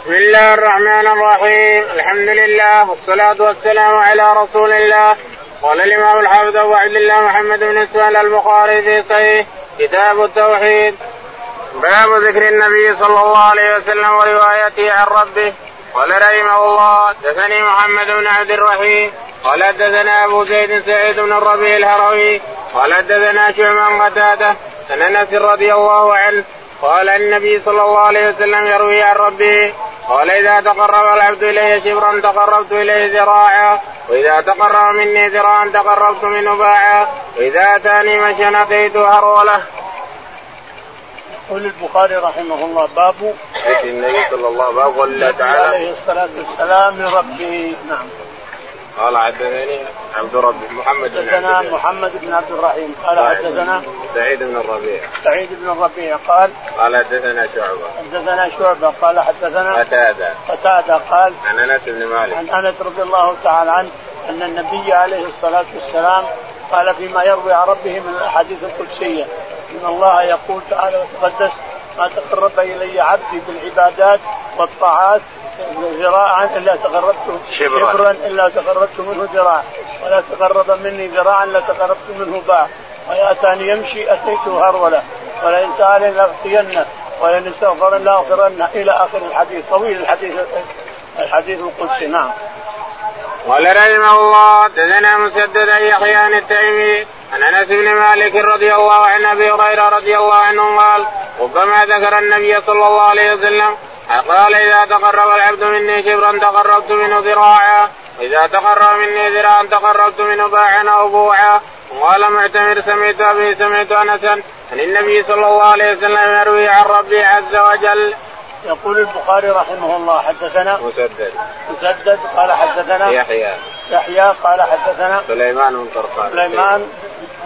بسم الله الرحمن الرحيم. الحمد لله والصلاة والسلام على رسول الله. قال الإمام الحافظ أبو عبد الله محمد بن إسماعيل البخاري في صحيح كتاب التوحيد. باب ذكر النبي صلى الله عليه وسلم وروايته عن ربه. قال رحمه الله دثني محمد بن عبد الرحيم. قال حدثنا أبو زيد سعيد بن الربيع الهروي. قال حدثنا شعبان قتادة عن أنس رضي الله عنه قال النبي صلى الله عليه وسلم يروي عن ربه قال إذا تقرب العبد إلي شبرا تقربت إليه ذراعا وإذا تقرب مني ذراعا تقربت منه باعا وإذا آتاني مشيا اتيته هروله. يقول البخاري رحمه الله باب النبي صلى الله عليه وسلم قول الله تعالى عليه الصلاة والسلام لربه نعم قال حدثني عبد ربي محمد بن حدثنا عبد محمد بن عبد الرحيم. قال حدثنا سعيد بن الربيع. سعيد بن الربيع قال قال حدثنا شعبة. حدثنا شعبة. قال حدثنا قتادة. قتادة قال عن أنس بن مالك. عن أنس رضي الله تعالى عنه أن النبي عليه الصلاة والسلام قال فيما يروي عن ربه من الأحاديث القدسية إن الله يقول تعالى وتقدس ما تقرب إلي عبدي بالعبادات والطاعات ذراعا إلا تقربت شبرا. شبرا إلا تقربت منه ذراعا. ولا تقرب مني ذراعا لتقربت منه باع. ويأتاني يمشي أتيته هرولة. ولئن سألني لاعطينه ولئن استغفر لأغفرنه. إلى آخر الحديث. طويل الحديث الحديث القدسي. نعم. قال رحمه الله دثنا مسدد يحيى عن التيمي عن أنس بن مالك رضي الله عن أبي هريرة رضي الله عنه قال ربما ذكر النبي صلى الله عليه وسلم قال إذا تقرب العبد مني شبرا تقربت منه ذراعا وإذا تقرب مني ذراعا تقربت منه باعا أو بوعا. وقال معتمر سمعت أبي سمعت انسا عن النبي صلى الله عليه وسلم يروي عن ربي عز وجل. يقول البخاري رحمه الله حدثنا مسدد. مسدد قال حدثنا يحيى. يحيى قال حدثنا سليمان بن طرخان سليمان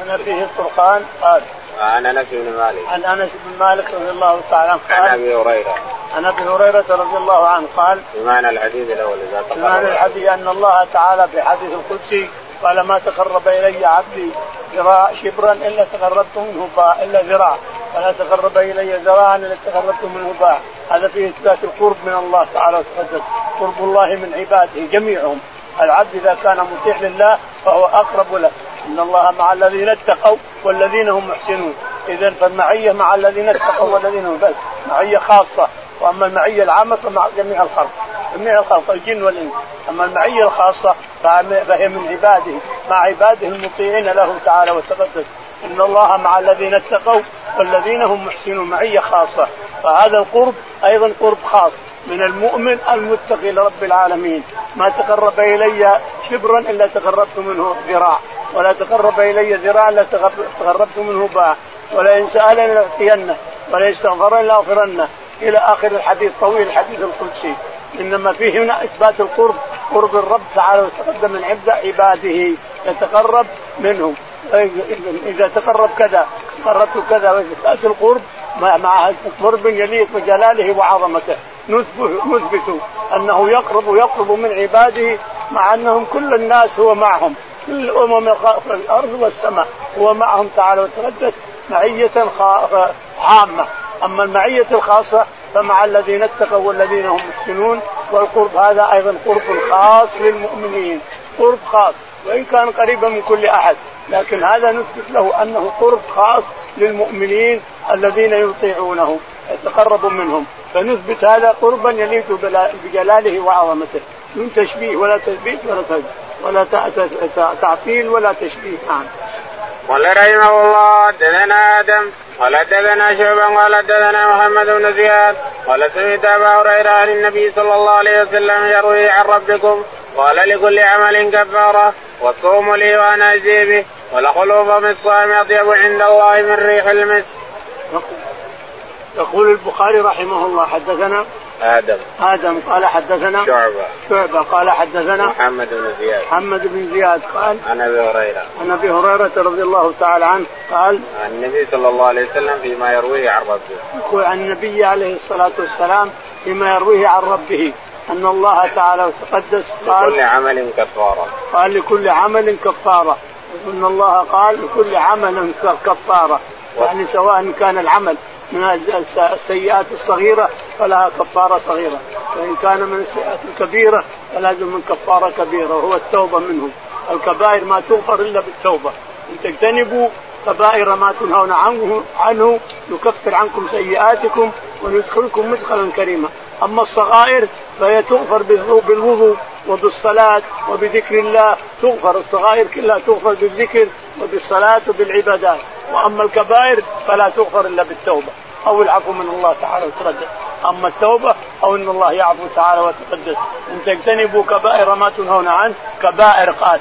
عن فيه الطرقان قال عن أنس بن مالك. عن أنس بن مالك رضي الله تعالى عنه عن قال أبي هريرة. عن أبي هريرة رضي الله عنه قال بمعنى الحديث الأول إذا تقرب بمعنى الحديث أن الله تعالى في حديث القدسي قال ما تقرب إلي عبدي ذراع شبرا إلا تقربت منه باع إلا ذراع. ولا تقرب إلي ذراعا إلا تقربت منه باع هذا فيه إثبات القرب من الله تعالى وتقدس. قرب الله من عباده جميعهم. العبد إذا كان مطيع لله فهو أقرب له. إن الله مع الذين اتقوا والذين هم محسنون. اذا فالمعية مع الذين اتقوا والذين هم بس معية خاصة. وأما المعية العامة فمع جميع الخلق. جميع الخلق الجن والإنس. أما المعية الخاصة فهي من عباده. مع عباده المطيعين له تعالى وتقدس. إن الله مع الذين اتقوا والذين هم محسنون. معية خاصة. فهذا القرب أيضا قرب خاص. من المؤمن المتقي لرب العالمين. ما تقرب إلي شبرا إلا تقربت منه ذراع. ولا تقرب إلي ذراع الا تقربت منه باع. ولئن سألني لاعطينه ولئن استغفرني لأغفرنه. إلى آخر الحديث طويل الحديث القدسي. إنما فيه هنا إثبات القرب. قرب الرب تعالى وتقدم من عبد عباده. يتقرب منهم إذا تقرب كذا قربت كذا وإثبات القرب مع قرب يليق بجلاله وعظمته. نثبت نثبت أنه يقرب يقرب من عباده مع أنهم كل الناس هو معهم. كل أمم الأرض والسماء هو معهم تعالى وتقدس معية عامة. أما المعية الخاصة فمع الذين اتقوا والذين هم محسنون والقرب هذا أيضا قرب خاص للمؤمنين قرب خاص وإن كان قريبا من كل أحد. لكن هذا نثبت له أنه قرب خاص للمؤمنين الذين يطيعونه يتقرب منهم. فنثبت هذا قربا يليق بجلاله وعظمته. من تشبيه ولا تثبيت ولا تثبيت. ولا تعطيل ولا تشبيه نعم. قال رحمه الله حدثنا آدم قال حدثنا شعبا قال حدثنا محمد بن زياد قال سمعت أبا هريرة عن النبي صلى الله عليه وسلم يروي عن ربكم قال لكل عمل كفارة والصوم لي وأنا أجزي به والخلوف من الصائم أطيب عند الله من ريح المسك. يقول البخاري رحمه الله حدثنا آدم. آدم قال حدثنا شعبة. شعبة قال حدثنا محمد بن زياد. محمد بن زياد قال عن أبي هريرة. عن أبي هريرة رضي الله تعالى عنه قال عن النبي صلى الله عليه وسلم فيما يرويه عن ربه. يقول عن النبي عليه الصلاة والسلام فيما يرويه عن ربه. أن الله تعالى وتقدس قال لكل عمل كفارة. قال لكل عمل كفارة. أن الله قال لكل عمل كفارة. يعني سواء كان العمل من السيئات الصغيرة فلها كفارة صغيرة. وإن كان من السيئات الكبيرة فلازم من كفارة كبيرة وهو التوبة منه الكبائر ما تغفر إلا بالتوبة. إن تجتنبوا كبائر ما تنهون عنه عنه يكفر عنكم سيئاتكم ويدخلكم مدخلا كريما. أما الصغائر فهي تغفر بالوضوء. وبالصلاة وبذكر الله. تغفر الصغائر كلها تغفر بالذكر وبالصلاة وبالعبادات. وأما الكبائر فلا تغفر إلا بالتوبة. أو العفو من الله تعالى وتردد. أما التوبة أو أن الله يعفو تعالى وتقدس. إن تجتنبوا كبائر ما تنهون عنه كبائر قال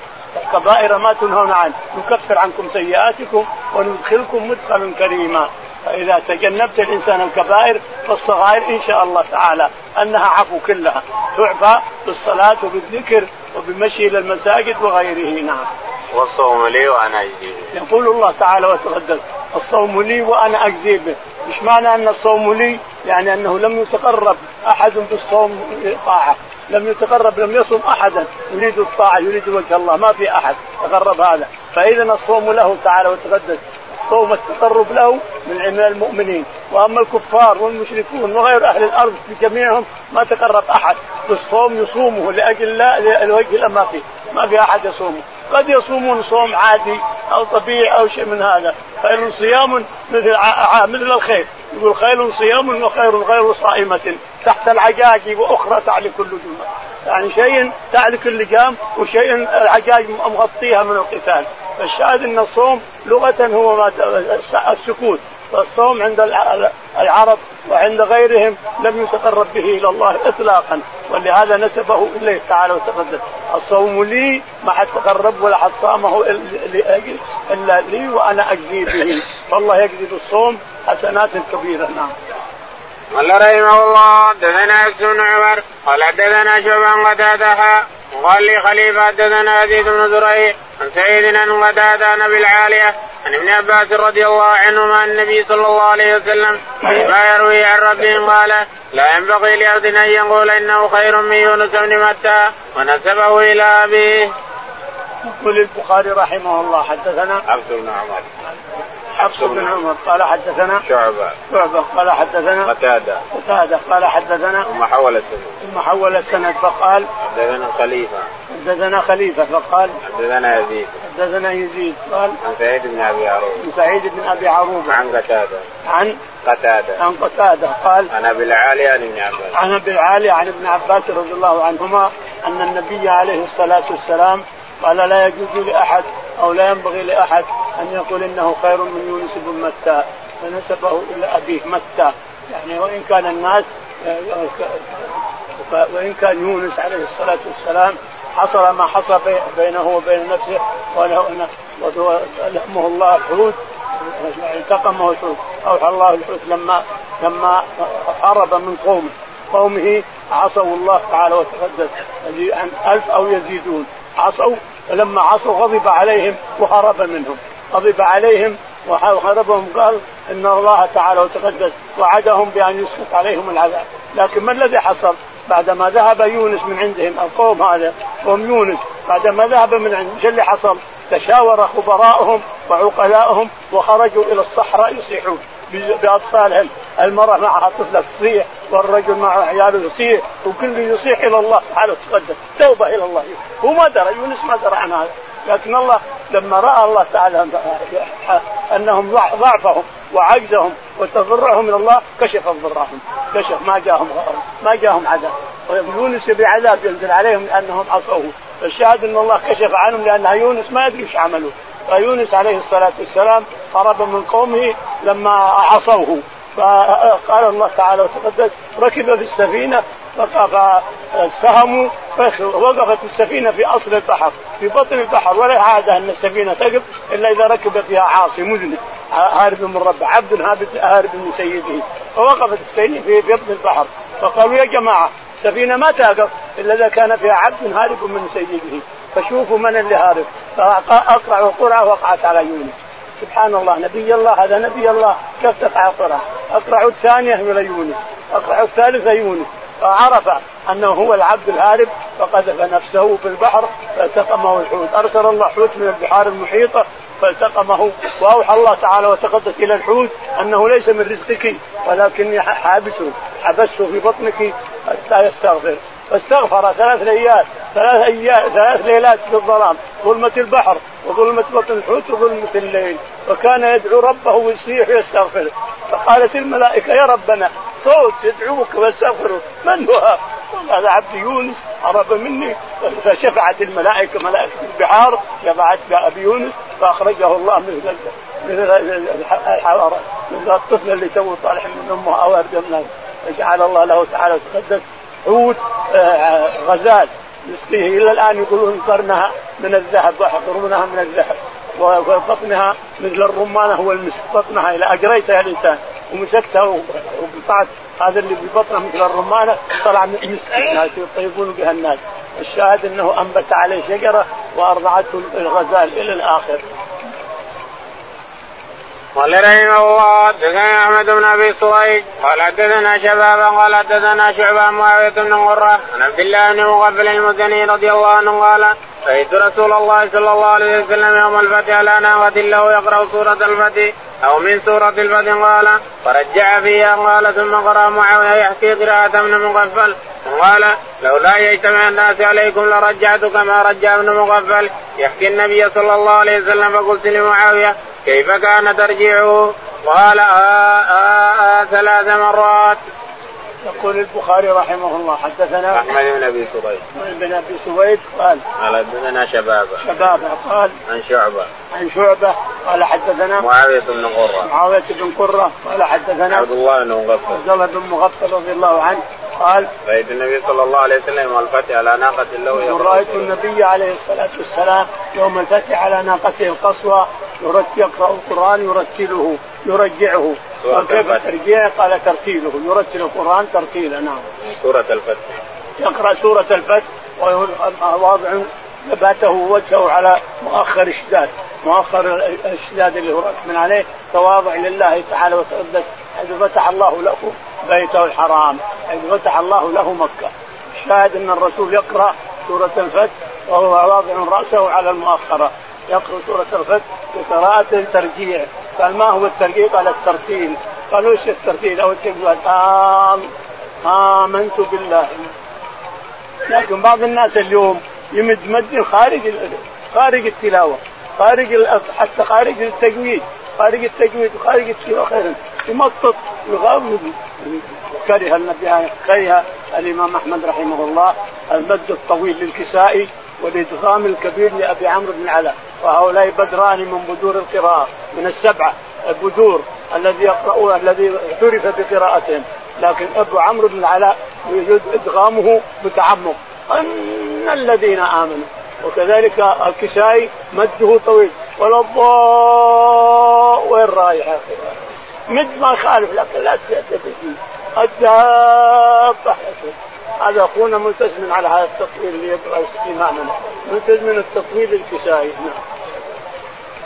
كبائر ما تنهون عنه. نكفر عنكم سيئاتكم وندخلكم مدخلا كريما. فإذا تجنبت الإنسان الكبائر فالصغائر إن شاء الله تعالى أنها عفو كلها. تعفى بالصلاة وبالذكر وبمشي إلى المساجد وغيره. نعم. والصوم لي وأنا أجزي يقول الله تعالى وتقدس الصوم لي وأنا أجزي به. مش معنى أن الصوم لي يعني أنه لم يتقرب أحد بالصوم طاعة. لم يتقرب لم يصوم أحدا. يريد الطاعة يريد وجه الله. ما في أحد تقرب هذا. فاذا الصوم له تعالى وتقدس الصوم التقرب له من المؤمنين. وأما الكفار والمشركون وغير أهل الأرض بجميعهم ما تقرب أحد. بالصوم يصومه لأجل الله لوجه الله ما في ما في أحد يصومه. قد يصومون صوم عادي أو طبيعي أو شيء من هذا. خير صيام مثل مثل الخير. يقول خير صيام وخير غير صائمة تحت العجاج وأخرى تعلي كل جمعة. يعني شيء تعلي كل جام وشيء العجاج مغطيها من القتال. فالشاهد أن الصوم لغة هو السكوت. فالصوم عند العرب وعند غيرهم لم يتقرب به إلى الله اطلاقا ولهذا نسبه إليه تعالى وتقدم. الصوم لي ما حد تقرب ولا حد صامه إلا لي وأنا أجزي به. فالله يجزي بالصوم حسنات كبيرة. نعم. قال رحمه الله دثنا عبس بن عمر قال دثنا شعبان قتادة وقال لي خليفة حدثنا عزيز بن زريع عن سعيد عن قتادة عن أبي العالية عن ابن عباس رضي الله عنهما عن النبي صلى الله عليه وسلم ما يروي عن ربه قال لا ينبغي لعبد أن يقول إنه خير من يونس بن متى ونسبه إلى أبيه. يقول البخاري رحمه الله حدثنا عبس بن عمر حفص بن عمر قال حدثنا شعبة. شعبة قال حدثنا قتادة. قتادة قال حدثنا ثم حول السند. ثم حول السند فقال حدثنا خليفة. حدثنا خليفة فقال حدثنا يزيد. حدثنا يزيد قال عن سعيد بن أبي عروبة. عن سعيد بن أبي عروبة. عن قتادة. عن قتادة. عن قتادة قال عن أبي العالي عن ابن عباس. عن أبي العالي عن ابن عباس رضي الله عنهما أن النبي عليه الصلاة والسلام قال لا يجوز لأحد أو لا ينبغي لأحد أن يقول إنه خير من يونس بن متى فنسبه إلى أبيه متى. يعني وإن كان الناس وإن كان يونس عليه الصلاة والسلام حصل ما حصل بينه وبين نفسه ولهمه الله الحوت التقمه الحوت أوحى الله الحوت لما لما هرب من قومه. قومه عصوا الله تعالى وتقدس عن ألف أو يزيدون. عصوا فلما عصوا غضب عليهم وهرب منهم. غضب عليهم وهربهم قال إن الله تعالى وتقدس وعدهم بأن يسقط عليهم العذاب. لكن ما الذي حصل؟ بعدما ذهب يونس من عندهم القوم هذا قوم يونس بعدما ذهب من عندهم إيش اللي حصل؟ تشاور خبراؤهم وعقلاؤهم وخرجوا إلى الصحراء يصيحون بأطفالهم. المرأة معها طفلة تصيح والرجل معه عياله يصيح وكل يصيح إلى الله. تعالى وتقدم توبة إلى الله. هو ما درى يونس ما درى عن هذا. لكن الله لما رأى الله تعالى أنهم ضعفهم وعجزهم وتضرعهم من الله كشف ضرهم كشف. ما جاهم ما جاهم عذاب. يونس بعذاب ينزل عليهم لأنهم عصوه. الشاهد أن الله كشف عنهم لأن يونس ما يدري إيش عملوا. فيونس عليه الصلاة والسلام هرب من قومه لما عصوه. فقال الله تعالى وتقدس ركب في السفينة فساهموا وقفت السفينة في أصل البحر في بطن البحر ولا عاده أن السفينة تقف إلا إذا ركب فيها عاصي مذنب هارب من ربه عبد هارب من سيده. فوقفت السفينة في بطن البحر فقالوا يا جماعة السفينة ما تقف إلا إذا كان فيها عبد هارب من سيده. فشوفوا من اللي هارب. فاقرعوا قرعه وقعت على يونس. سبحان الله نبي الله هذا نبي الله كيف تقع القرعه اقرعوا الثانية إلى يونس اقرعوا الثالثة يونس. فعرف أنه هو العبد الهارب فقذف نفسه في البحر فالتقمه الحوت. أرسل الله حوت من البحار المحيطة فالتقمه وأوحى الله تعالى وتقدس إلى الحوت أنه ليس من رزقك ولكني حابسه حبسته في بطنك حتى يستغفر. فاستغفر ثلاث ليال ثلاث أيام ثلاث ليلات في الظلام ظلمة البحر وظلمة بطن الحوت وظلمة الليل. وكان يدعو ربه ويصيح ويستغفر. فقالت الملائكة يا ربنا صوت يدعوك ويستغفره من هو؟ هذا عبد يونس هرب مني. فشفعت الملائكة ملائكة البحار شفعت بأبي يونس فأخرجه الله من من الطفل اللي تو طالع من أمه أو الناس فجعل الله له تعالى وتقدس حوت آه، غزال. يسقيه. إلى الآن يقولون قرنها من الذهب وقرونها من الذهب. وبطنها مثل الرمانه هو المسك. بطنها اذا اجريتها الإنسان. ومسكتها وقطعت هذا اللي في بطنها مثل الرمانه طلع من مسك يطيبون بها الناس. الشاهد إنه أنبت عليه شجرة وأرضعته الغزال إلى الآخر. قال رحمه الله حدثنا أحمد بن أبي صهيب قال حدثنا شبابا قال حدثنا شعبا معاوية بن قره عن عبد الله بن مغفل المزني رضي الله عنه قال رايت رسول الله صلى الله عليه وسلم يوم الفتح على ناقه له يقرأ سورة الفتح أو من سورة الفتح قال فرجع فيها قال ثم قرأ معاوية يحكي قراءة ابن مغفل. قال لولا يجتمع الناس عليكم لرجعت كما رجع ابن مغفل. يحكي النبي صلى الله عليه وسلم فقلت لمعاوية كيف كان ترجيعه؟ قال آه آه آه ثلاث مرات. يقول البخاري رحمه الله حدثنا أحمد بن أبي سريج بن أبي سريج قال قال حدثنا شبابة. شبابة قال عن شعبة. عن شعبة قال حدثنا معاوية بن قرة. معاوية بن قرة قال حدثنا عبد الله بن مغفل. عبد الله بن مغفل رضي الله عنه قال رايت النبي صلى الله عليه وسلم يوم الفتح على ناقة له رأيت النبي عليه الصلاة والسلام يوم الفتح على ناقته القصوى يقرأ القرآن يرتله يرجعه. وكيف ترجيعه قال ترتيله. يرتل القرآن ترتيلا نعم. سورة الفتح. يقرأ سورة الفتح وواضع نباته وجهه على مؤخر الشداد. مؤخر الشداد اللي هو من عليه. تواضع لله تعالى وتقدس. حيث فتح الله له بيته الحرام. حيث فتح الله له مكة. الشاهد أن الرسول يقرأ سورة الفتح وهو واضع رأسه على المؤخرة. يقرأ سورة الفتح بقراءة ترجيع قال ما هو الترجيع؟ قال الترتيل. قالوا إيش الترتيل؟ أول شيء قال آم آمنت بالله. لكن بعض الناس اليوم يمد مد خارج خارج التلاوة خارج حتى خارج التجويد خارج التجويد وخارج التلاوة خيرا يمطط يغامض كره النبي كره الإمام أحمد رحمه الله المد الطويل للكسائي. والإدغام الكبير لأبي عمرو بن العلاء وهؤلاء بدران من بدور القراءة من السبعه البدور الذي يقرأون الذي اعترف بقراءتهم. لكن أبو عمرو بن العلاء إدغامه متعمق أن الذين آمنوا وكذلك الكسائي مده طويل ولا الضاء وين رايح مد ما يخالف لكن لا فيه الدابة هذا اخونا ملتزم على هذا التطويل اللي يقرا امامنا ملتزم التطويل الكسائي نعم.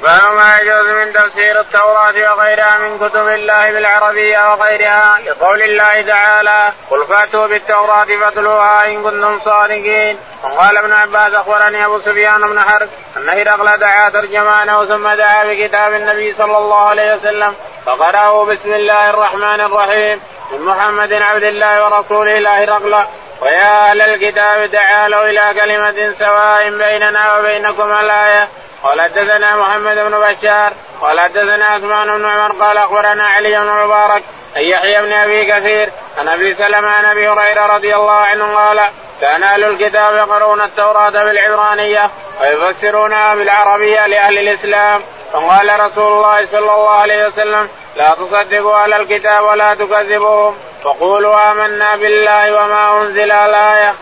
باب ما يجوز من تفسير التوراة وغيرها من كتب الله بالعربية وغيرها لقول الله تعالى قل فأتوا بالتوراة فاتلوها إن كنتم صادقين وقال ابن عباس أخبرني أبو سفيان بن حرب أن هرقل دعا ترجمانه ثم دعا بكتاب النبي صلى الله عليه وسلم فقرأه بسم الله الرحمن الرحيم من محمد عبد الله ورسوله إلى هرقل ويا أهل الكتاب تعالوا إلى كلمة سواء بيننا وبينكم الآية. قال حدثنا محمد بن بشار. قال حدثنا عثمان بن عمر. قال أخبرنا علي بن مبارك. أن يحيى بن أبي كثير. عن أبي سلمة عن أبي هريرة رضي الله عنه قال كان أهل الكتاب يقرؤون التوراة بالعبرانية ويفسرونها بالعربية لأهل الإسلام. فقال رسول الله صلى الله عليه وسلم لا تصدقوا أهل الكتاب ولا تكذبوهم وقولوا آمنا بالله وما أنزل الآية.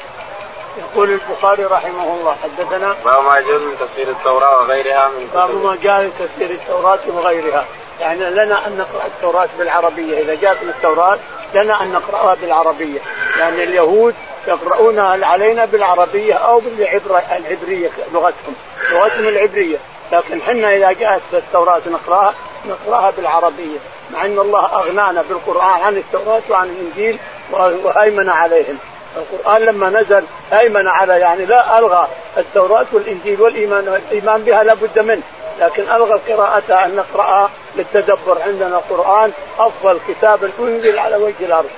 يقول البخاري رحمه الله حدثنا باب ما يجوز من تفسير التوراة وغيرها من باب ما جاء من تفسير التوراة وغيرها. يعني لنا أن نقرأ التوراة بالعربية. إذا جاءت من التوراة لنا أن نقرأها بالعربية. يعني اليهود يقرؤون علينا بالعربية أو بالعبرة العبرية لغتهم لغتهم العبرية. لكن حنا إذا جاءت التوراة نقرأها نقراها بالعربية مع إن الله أغنانا بالقرآن عن التوراة وعن الإنجيل وهيمن عليهم. القرآن لما نزل أيمن على يعني لا ألغى التوراة والإنجيل والإيمان الإيمان بها لابد منه. لكن ألغى قراءتها أن نقرأها للتدبر عندنا. القرآن أفضل كتاب أنزل على وجه الأرض.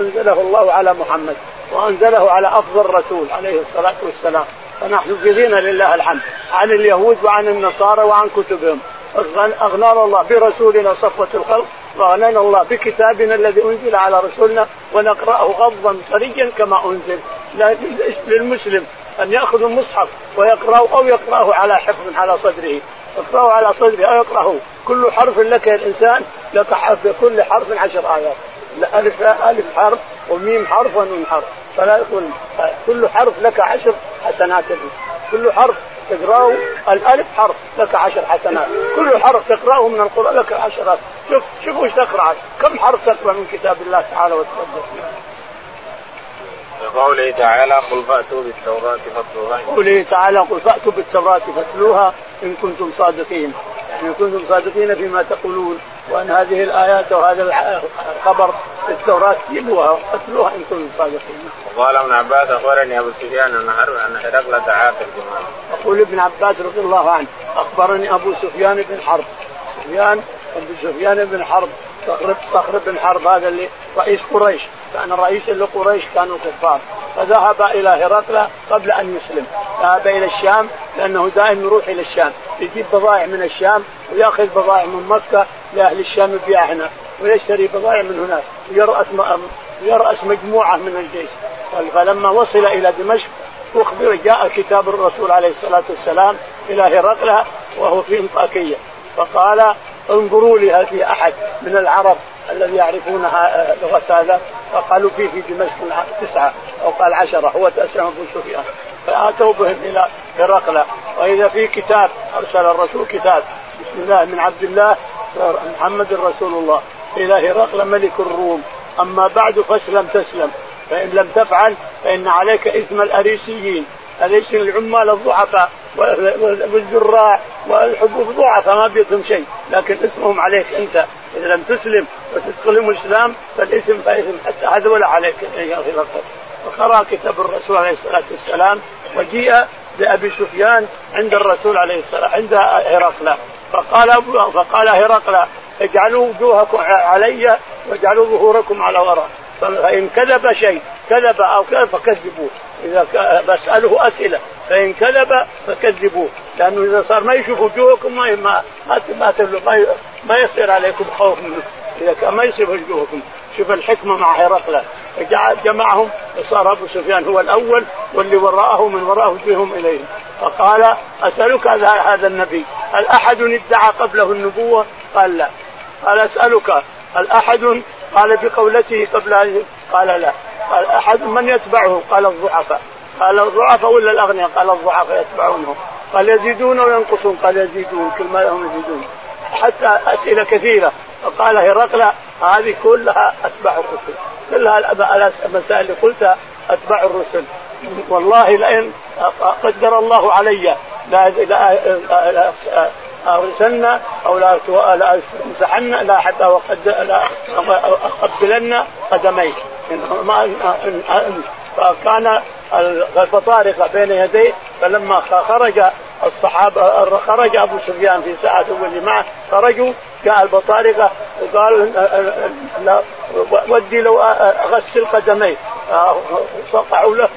أنزله الله على محمد وأنزله على أفضل رسول عليه الصلاة والسلام. فنحن في لله الحمد عن اليهود وعن النصارى وعن كتبهم. أغنانا الله برسولنا صفوة الخلق وأغنانا الله بكتابنا الذي أنزل على رسولنا ونقرأه غضا طريا كما أنزل. للمسلم أن يأخذ المصحف ويقرأه أو يقرأه على حفظ على صدره. يقرأه على صدره أو يقرأه. كل حرف لك يا الإنسان لك حرف كل حرف عشر آيات. الف ألف حرف وميم حرف ونون حرف. فلا يقول كل حرف لك عشر حسنات. كل حرف تقرأه الألف حرف لك عشر حسنات. كل حرف تقرأه من القرآن لك عشرات شوف شوف وش تقرا كم حرف تقرا من كتاب الله تعالى وتقدس قوله تعالى قل فأتوا بالتوراة فاتلوها قوله تعالى قل فأتوا بالتوراة فاتلوها إن كنتم صادقين. ان كنتم صادقين فيما تقولون. وأن هذه الآيات وهذا الخبر في التوراة جيبوها فاتلوها إن كنتم صادقين. وقال ابن عباس أخبرني أبو سفيان أن أن هرقل دعا في الجمعه. يقول ابن عباس رضي الله عنه أخبرني أبو سفيان بن حرب. سفيان أبو سفيان بن حرب صخر صخر بن حرب هذا اللي رئيس قريش. كان رئيس لقريش كانوا كفار. فذهب إلى هرقل قبل أن يسلم. ذهب إلى الشام لأنه دائما يروح إلى الشام. يجيب بضائع من الشام وياخذ بضائع من مكة لأهل الشام يبيعها ويشتري بضائع من هناك ويرأس يرأس مجموعة من الجيش. فلما وصل إلى دمشق أخبر جاء كتاب الرسول عليه الصلاة والسلام إلى هرقل وهو في إنطاكية. فقال انظروا لي هل في أحد من العرب الذي يعرفون لغة هذا. فقالوا فيه في دمشق تسعة أو قال عشرة هو تاسلم أبو سفيان. فآتوا بهم إلى هرقل وإذا في كتاب أرسل الرسول كتاب. بسم الله من عبد الله محمد رسول الله. إلى هرقل ملك الروم. أما بعد فاسلم تسلم. فإن لم تفعل فإن عليك إثم الأريسيين. اليس العمال الضعفاء والزراع والحبوب ضعفاء ما بيتهم شيء. لكن اسمهم عليك أنت. إذا لم تسلم وتدخلهم الإسلام فالإثم فإثم حتى هذا ولا عليك. فقرا كتاب الرسول عليه الصلاة والسلام وجيء بأبي سفيان عند الرسول عليه الصلاة عند هرقل. فقال فقال هرقل اجعلوا وجوهكم علي واجعلوا ظهوركم على وراء. فإن كذب شيء كذب أو كذب فكذبوه. إذا بسأله أسئلة فإن كذب فكذبوه. لأنه إذا صار ما يشوف وجوهكم ما ما ما ما, يصير عليكم خوف منه إذا كان ما يصير وجوهكم. شوف الحكمة مع هرقل. جمعهم وصار أبو سفيان هو الأول واللي وراءه من وراءه بهم اليه فقال أسألك هذا النبي هل أحد ادعى قبله النبوة؟ قال لا. قال أسألك هل أحد؟ قال بقولته قبل قال لا. قال أحد من يتبعه؟ قال الضعفاء. قال الضعفاء ولا الأغنياء؟ قال الضعفاء يتبعونه. قال يزيدون وينقصون قال يزيدون كل ما لهم يزيدون. حتى أسئلة كثيرة. فقال هرقل هذه كلها أتباع الرسل. كلها المسائل اللي قلتها أتباع الرسل. والله لئن قدر الله علي لا أرسلنا أو لا امسحن لا حتى أقبلن قدميك فكان البطارقه بين يديه فلما خرج الصحابه خرج أبو سفيان في ساعة واللي معه خرجوا جاء البطارقه وقال لا ودي لو أغسل قدميه صقعوا له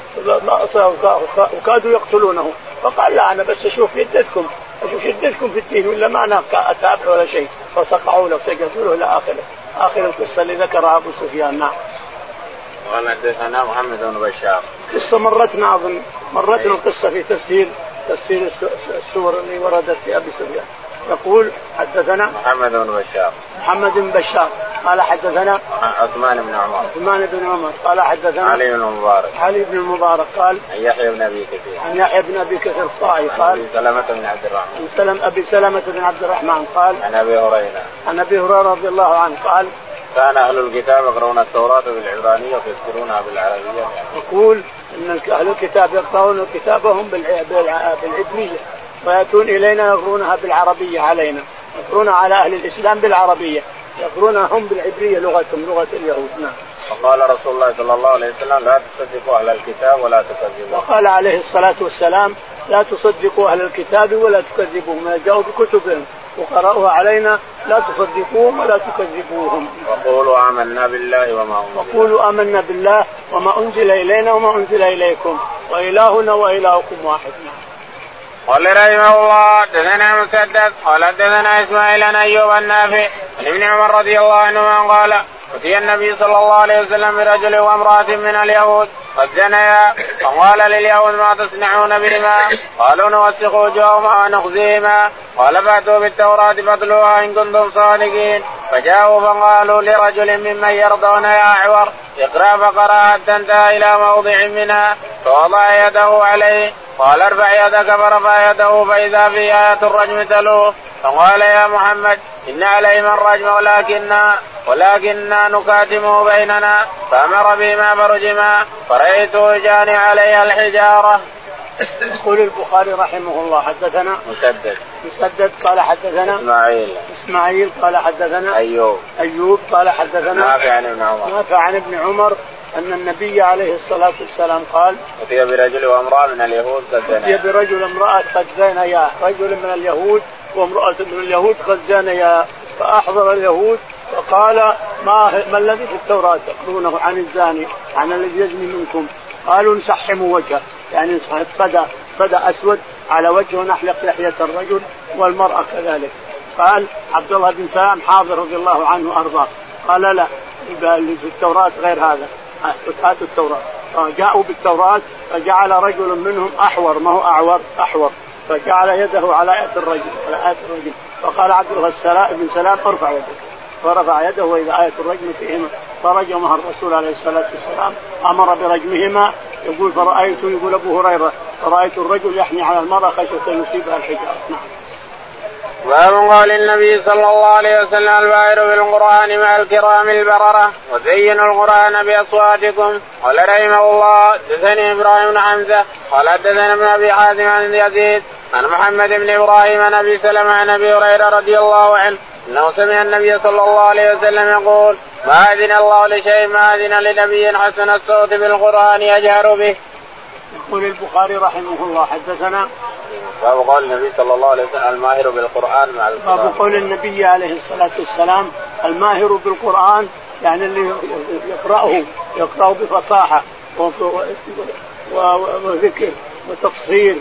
وكادوا يقتلونه فقال لا أنا بس أشوف يدتكم أشوف يدتكم في الدين ولا ما أنا أتابع ولا شيء فصقعوا له له إلى آخره آخر القصة اللي ذكرها أبو سفيان نعم. قال حدثنا محمد بن بشار. قصة مرتنا أظن مرتنا القصة في تفسير تفسير السور اللي وردت في أبي سفيان. يقول حدثنا محمد بن بشار. محمد بن بشار. قال حدثنا عثمان بن عمر. عثمان بن عمر. قال حدثنا علي بن المبارك علي بن المبارك قال عن يحيى بن أبي كثير. عن يحيى بن أبي كثير الطائي قال عن سلمة بن عبد الرحمن. عن سلم أبي سلمة بن عبد الرحمن قال عن أبي هريرة. عن أبي هريرة رضي الله عنه قال كان أهل الكتاب يقرؤون التوراة بالعبرانية ويفسرونها بالعربية. يقول إن أهل الكتاب يقرؤون كتابهم بالعبرية. ويأتون إلينا يقرونها بالعربية علينا يقرون على أهل الإسلام بالعربية يقرونها هم بالعبرية لغتهم لغة اليهود نعم وقال رسول الله صلى الله عليه وسلم لا تصدقوا أهل الكتاب ولا تكذبوا وقال عليه الصلاة والسلام لا تصدقوا أهل الكتاب ولا تكذبوا ما جاءوا بكتبهم فقراؤها علينا لا تصدقوهم ولا تكذبوهم. وقولوا آمنا بالله وما أنزل وقولوا آمنا بالله وما أنزل إلينا وما أنزل إليكم وإلهنا وإلهكم واحد. قال رحمه الله دثنا مسدد قال دثنا إسماعيل عن أيوب النافع عن ابن عمر رضي الله عنهما قال أتي النبي صلى الله عليه وسلم برجل وامرأة من اليهود قد زنيا فقال لليهود ما تصنعون بهما؟ قالوا نوسخ وجوههما ونخزيهما قال فأتوا بالتوراة فاتلوها إن كنتم صادقين فجاءوا فقالوا لرجل ممن يرضون يا أعور اقرأ فقرا حتى انتهى إلى موضع منها فوضع يده عليه قال ارفع يدك فرفع يده فإذا في آية الرجم تلوه. فقال يا محمد إن عليهم الرجم ولكننا ولكننا نكاتمه بيننا. فأمر بما فرجما. فرايته جاني عليها الحجارة. يقول البخاري رحمه الله حدثنا؟ مسدد. مسدد قال حدثنا؟ إسماعيل. إسماعيل قال حدثنا؟ أيوب. أيوب قال حدثنا؟ نافع عن ابن عمر. نافع عن ابن عمر. أن النبي عليه الصلاة والسلام قال أتي برجل وامرأة من اليهود قد أتي برجل امرأة قد زانيا رجل من اليهود وامرأة من اليهود قد زانيا فأحضر اليهود فقال ما ما الذي في التوراة تقولونه عن الزاني؟ عن الذي يزني منكم؟ قالوا نسحم وجهه. يعني صدى صدى أسود على وجهه نحلق لحية الرجل والمرأة كذلك. قال عبد الله بن سلام حاضر رضي الله عنه وأرضاه. قال لا اللي في التوراة غير هذا. هاتوا التوراة. جاءوا بالتوراة فجعل رجل منهم أحور ما هو أعور أحور. فجعل يده على آية الرجل على آية الرجل. فقال عبد الله بن سلام ارفع يدك فرفع يده وإذا آية الرجم فيهما فرجمها الرسول عليه الصلاة والسلام أمر برجمهما. يقول فرأيت؟ يقول أبو هريرة. فرأيت الرجل يحمي على المرأة خشية أن يصيبها الحجارة. نعم. باب قول النبي صلى الله عليه وسلم البائر بالقرآن مع الكرام البررة وزينوا القرآن بأصواتكم قال رحمه الله حدثني إبراهيم بن حمزة قال حدثنا ابن أبي حازم عن يزيد عن محمد بن إبراهيم عن أبي سلمة عن أبي هريرة رضي الله عنه أنه سمع النبي صلى الله عليه وسلم يقول ما أذن الله لشيء ما أذن لنبي حسن الصوت بالقرآن يجهر به. يقول البخاري رحمه الله حدثنا باب قول النبي صلى الله عليه وسلم الماهر بالقرآن مع القرآن. باب قول النبي عليه الصلاة والسلام الماهر بالقرآن يعني اللي يقرأه يقرأه بفصاحة وذكر وتفصيل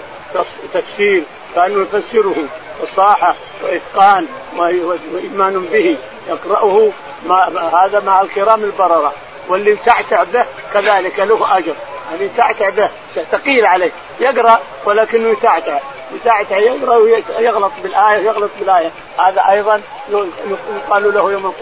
تفسير كأنه يفسره فصاحة وإتقان وإيمان به يقرأه ما هذا مع الكرام البررة واللي يتعتع به كذلك له أجر اللي يتعتع به ثقيل عليه يقرأ ولكنه يتعتع. يتعتع يقرأ ويغلط بالآية يغلط بالآية. هذا أيضا يقال له يوم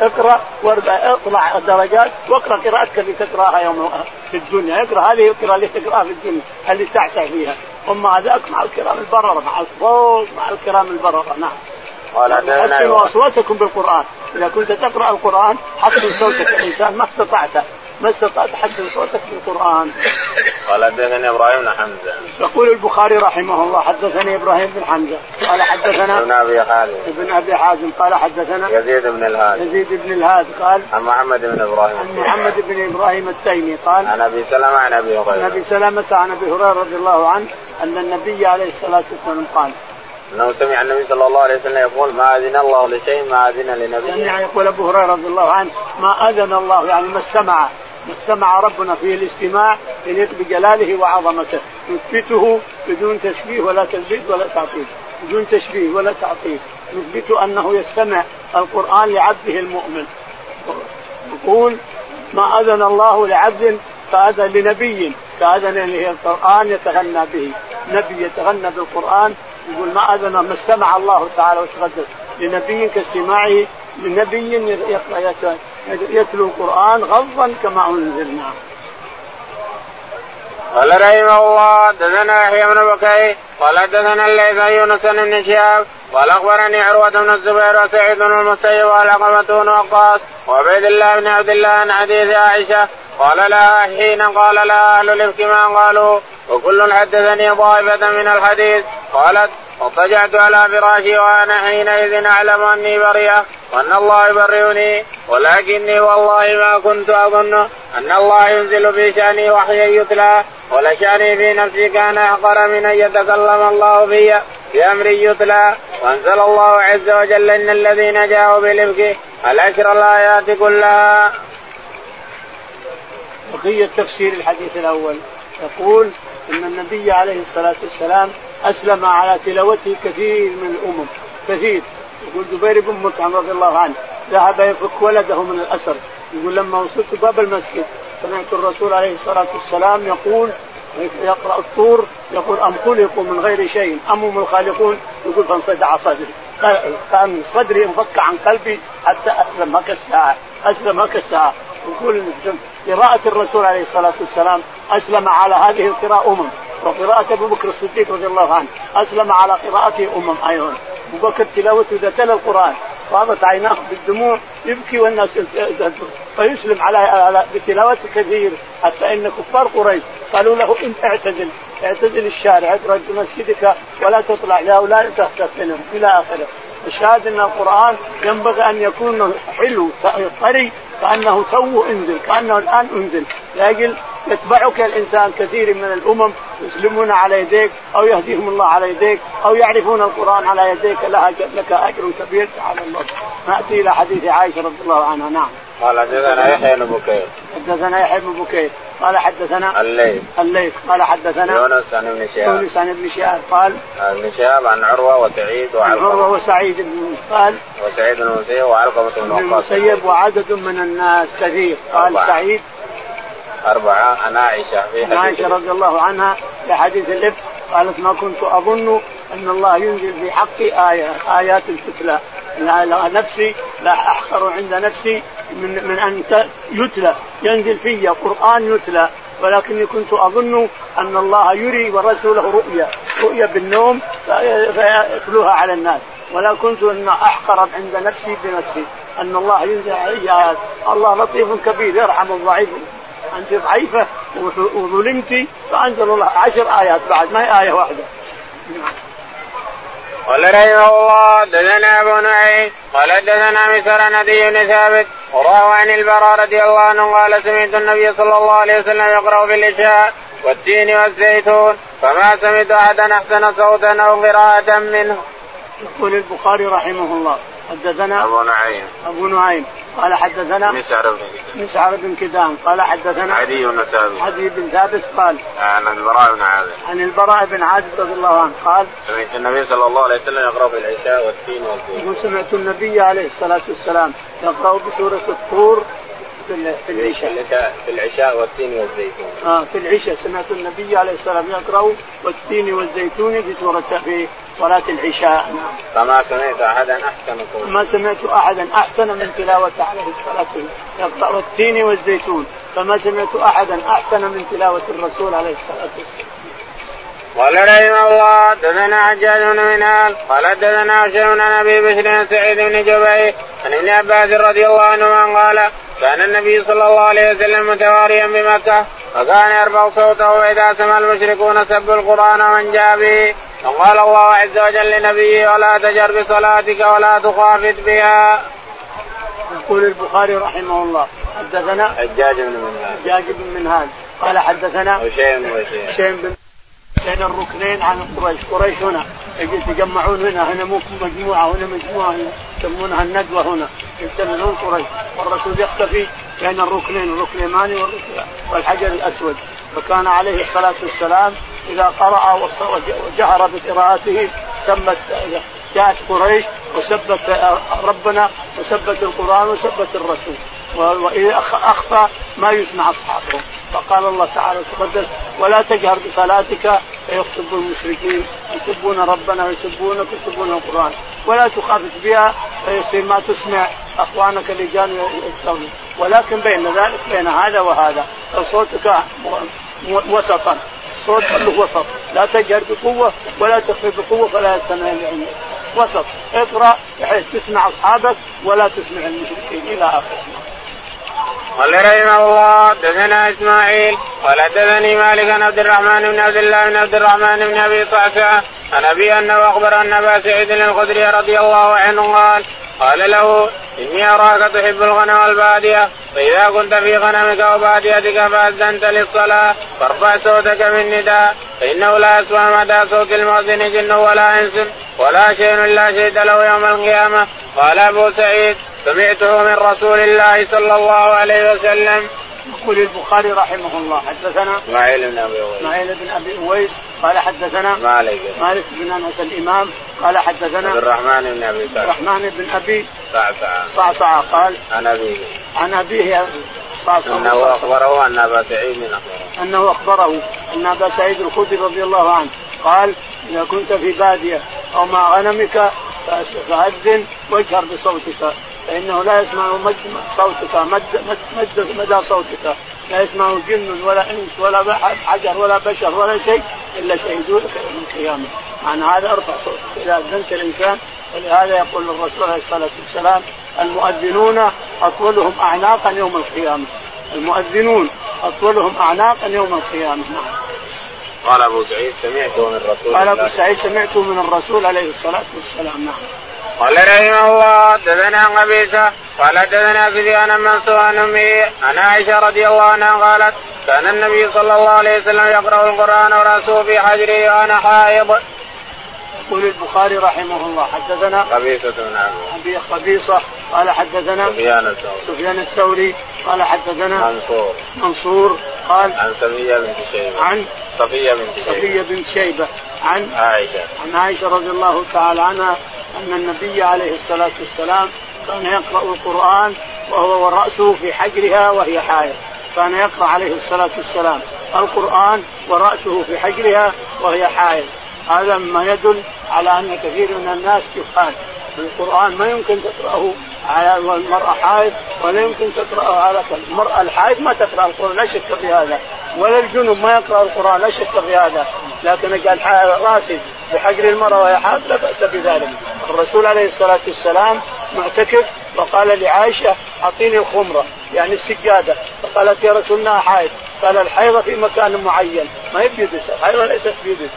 اقرأ اطلع الدرجات واقرأ قراءتك اللي تقرأها يوم في الدنيا. اقرأ هذه القراءة اللي تقرأها في الدنيا اللي تعتع فيها؟ اما هذاك مع الكرام البررة مع الصوت مع الكرام البررة. نعم. قال حسنوا اصواتكم بالقرآن. إذا كنت تقرأ القرآن حسن صوتك الانسان ما استطعت. ما استطعت تحسن صوتك بالقران. قال حدثني إبراهيم بن حمزة. يقول البخاري رحمه الله حدثني إبراهيم بن حمزة. قال حدثنا ابن أبي حازم. ابن أبي حازم. قال حدثنا يزيد بن الهاد. يزيد بن الهاد قال عن محمد بن إبراهيم. عن محمد بن إبراهيم التيمي قال عن أبي سلمة عن أبي هريرة. عن أبي سلمة عن أبي هريرة رضي الله عنه أن النبي عليه الصلاة والسلام قال أنه سمع النبي صلى الله عليه وسلم يقول ما أذن الله لشيء ما أذن لنبي سمع يقول أبو هريرة رضي الله عنه ما أذن الله يعني ما استمع. استمع ربنا فيه الاستماع يليق بجلاله وعظمته. نثبته بدون تشبيه ولا تزيد ولا تعطيل. بدون تشبيه ولا تعطيل. نثبت أنه يستمع القرآن لعبده المؤمن. يقول ما أذن الله لعبد فأذن لنبي فأذن له القرآن يتغنى به. نبي يتغنى بالقرآن. يقول ما أذن ما استمع الله تعالى وتقدس لنبي كاستماعه لنبي يتلو القرآن غضا كما أنزلنا. قال رحمه الله دثنا يحيى بن بكير قال دثنا الليث يونس بن شهاب قال أخبرني عروة بن الزبير وسعيد بن المسيب والعقبه بن وقاص وعبيد الله بن عبد الله عن حديث عائشة قال لها حين قال لها أهل الإفك ما قالوا؟ وكل حدثني طائفة من الحديث. قالت واضطجعت على فراشي وأنا حينئذ أعلم أني بريئه وأن الله يبرئني. ولكني والله ما كنت أظن أن الله ينزل في شأني وحيا يتلى ولشاني في نفسي كان احقر من أن يتكلم الله في بامر يتلى. وأنزل الله عز وجل إن الذين جاءوا بالإفك العشر الآيات كلها. بقية تفسير الحديث الأول. يقول أن النبي عليه الصلاة والسلام أسلم على تلاوته كثير من الأمم. كثير. يقول جبير بن مطعم رضي الله عنه ذهب يفك ولده من الأسر. يقول لما وصلت باب المسجد سمعت الرسول عليه الصلاة والسلام يقول يقرأ الطور يقول أم خلقوا من غير شيء؟ أم هم الخالقون؟ يقول فانصدع صدري. كأن صدري انفك عن قلبي حتى أسلم هكا الساعة أسلم هكا الساعة يقول قراءة الرسول عليه الصلاة والسلام أسلم على هذه القراءة أمم. وقراءة أبو بكر الصديق رضي الله عنه أسلم على قراءته أمم أيضا. أبو بكر تلاوته إذا تلا القرآن فاضت عيناه بالدموع يبكي والناس فيسلم على بتلاوته كثير حتى إن كفار قريش قالوا له إن اعتزل اعتزل الشارع اقرأ بمسجدك ولا تطلع لا ولا تختنهم إلى آخره. الشاهد أن القرآن ينبغي أن يكون حلو طري كأنه تو أنزل كأنه الآن أنزل. لأجل يتبعك الإنسان كثير من الأمم يسلمون على يديك أو يهديهم الله على يديك أو يعرفون القرآن على يديك لها لك أجر كبير على الله. نأتي إلى حديث عائشة رضي الله عنها. نعم. قال حدثنا يحيى بن بكير. حدثنا يحيى بن بكير. قال حدثنا الليث. الليث. قال حدثنا يونس عن ابن شهاب. يونس عن ابن شهاب قال ابن شهاب عن عروة وسعيد وعلقمة. عروة وسعيد بن قال وسعيد بن المسيب وعلقمة بن وقاص. المسيب وعدد من الناس كثير. قال أربعة. سعيد. أربعة. عن عائشة في حديث عائشة رضي الله عنها في حديث الإفك قالت ما كنت أظن أن الله ينزل في حقي آية. آيات تتلى نفسي لا أحقر عند نفسي من من أن يتلى ينزل في قرآن يتلى. ولكني كنت أظن أن الله يري ورسوله رؤيا رؤيا بالنوم فيتلوها على الناس. ولا كنت أن أحقر عند نفسي بنفسي. أن الله ينزل علي آيات. الله لطيف كبير يرحم الضعيف. أنت ضعيفة وظلمتي فأنزل الله عشر آيات بعد. ما هي آية واحدة. قال رحمه الله دثنا أبو نعيم قال دثنا مسر ندي بن ثابت وروى عن البراء رضي الله عنه قال سمعت النبي صلى الله عليه وسلم يقرأ في العشاء والتين والزيتون فما سمعت أحدا أحسن صوتا أو قراءة منه. يقول البخاري رحمه الله حدثنا أبو نعيم أبو نعيم قال حدثنا مسعر بن كدام. مسعر بن كدام. قال حدثنا عدي بن ثابت. عدي بن ثابت قال عن البراء بن عازب. عن البراء بن عازب رضي الله عنه قال سمعت النبي صلى الله عليه وسلم يقرأ في العشاء والتين والزيتون وسمعت النبي عليه الصلاة والسلام يقرأ بسورة الطور في في العشاء في العشاء والتين والزيتون. آه في العشاء. سمعت النبي عليه الصلاة والسلام يقرأ والتين والزيتون في سورة في صلاة العشاء. فما سمعت أحدا أحسن صوتا ما سمعت أحدا أحسن من تلاوة عليه الصلاة يقرأ التين والزيتون. فما سمعت أحدا أحسن من تلاوة الرسول عليه الصلاة والسلام. قال رحمه الله دثنا حجاج بن منال قال دثنا هشام بن أبي بشر سعيد بن جبير عن ابن عباس رضي الله عنهما قال كان النبي صلى الله عليه وسلم متواريا بمكة فكان يرفع صوته واذا سمع المشركون سبوا القرآن ومن جاء به. وقال الله عز وجل لنبيه ولا تجر بصلاتك ولا تخافت بها. يقول البخاري رحمه الله حدثنا حجاج بن منهال. حجاج بن منهال. قال حدثنا هشيم هشيم بن بين الركنين عن قريش، قريش هنا. يتجمعون هنا هنا مو مجموعة هنا مجموعة يسمونها الندوة هنا. يجتمعون قريش. والرسول يختفي بين الركنين الركن اليماني والحجر الأسود. فكان عليه الصلاة والسلام إذا قرأ وجهر بقراءته سمت جاءت قريش وسبت ربنا وسبت القرآن وسبت الرسول. وإذا أخفى ما يسمع أصحابه. فقال الله تعالى تقدس ولا تجهر بصلاتك فيخطب المشركين يسبون ربنا ويسبونك ويسبون القرآن. ولا تخافت بها فيصير ما تسمع أخوانك اللي يستغنون ولكن بين ذلك بين هذا وهذا صوتك وسطا. الصوت كله وسط. لا تجهر بقوة ولا تخفي بقوة فلا يستمع العلم وسط. اقرأ بحيث تسمع أصحابك ولا تسمع المشركين. إلى آخره. قال رحمه الله دثنا إسماعيل. قال حدثني مالك عن عبد الرحمن بن عبد الله بن عبد الرحمن بن أبي صعصعة عن أبي أنه أخبر أن أبا سعيد الخدري رضي الله عنه قال قال له إني أراك تحب الغنم والبادية فإذا كنت في غنمك وباديتك فأذنت للصلاة فارفع صوتك بالنداء فإنه لا يسمع مدى صوت المؤذن جن ولا إنس ولا شيء إلا شهد له يوم القيامة قال أبو سعيد سمعته من رسول الله صلى الله عليه وسلم. يقول البخاري رحمه الله حدثنا اسماعيل بن أبي أويس. اسماعيل بن أبي أويس قال حدثنا مالك. مالك بن أنس الإمام قال حدثنا عبد الرحمن بن أبي عبد الرحمن بن أبي صعصعه صعصعه قال عن أبيه. عن أبيه صعصعه أنه أخبره أن أبا سعيد أخبره. أنه أخبره أن أبا سعيد الخدري رضي الله عنه قال إذا كنت في بادية أو مع غنمك فأذن واجهر بصوتك. فإنه لا يسمع مد صوتك مد, مد, مد مدى صوتك. لا يسمع جن ولا إنس ولا حجر ولا بشر ولا شيء إلا شهدوا لك يوم القيامه معنى هذا أرفع صوتك اذا اذنت الإنسان. ولهذا يقول الرسول عليه الصلاة والسلام المؤذنون أطولهم أعناقا يوم القيامة. المؤذنون أطولهم أعناقا يوم القيامة. نعم. قال أبو سعيد سمعته من رسول قال أبو سعيد سمعته من الرسول عليه الصلاة والسلام. نعم. قال رحمه الله حدثنا عن قبيصه قال حدثنا سفيان منصور عن أمه عن عائشة رضي الله عنها قالت كان النبي صلى الله عليه وسلم يقرأ القرآن وراسه في حجره وأنا حائض. يقول البخاري رحمه الله حدثنا قبيصة بن أبي قبيصة قال حدثنا سفيان الثوري. سفيان الثوري قال حدثنا منصور. منصور قال عن صفية بنت شيبة. عن صفية بنت شيبة. صفية بنت شيبة. عن عائشة. عن عائشة رضي الله تعالى عنها أن النبي عليه الصلاة والسلام كان يقرأ القرآن وهو ورأسه في حجرها وهي حائض. كان يقرأ عليه الصلاة والسلام القرآن ورأسه في حجرها وهي حائض. هذا مما يدل على أن كثير من الناس يقال القرآن ما يمكن تقرأه على المرأة حائض ولا يمكن تقرأه على المرأة الحائض ما تقرأ القرآن لا شك في هذا. ولا الجنوب ما يقرأ القرآن لا شك في هذا. لكن قال راسي بحجر المرأة وهي حائض لا بأس بذلك. الرسول عليه الصلاة والسلام معتكف وقال لعائشة أعطيني الخمرة يعني السجادة. فقالت يا رسول الله حائض. قال الحيضة في مكان معين. ما هي الحيضة ليست بيدس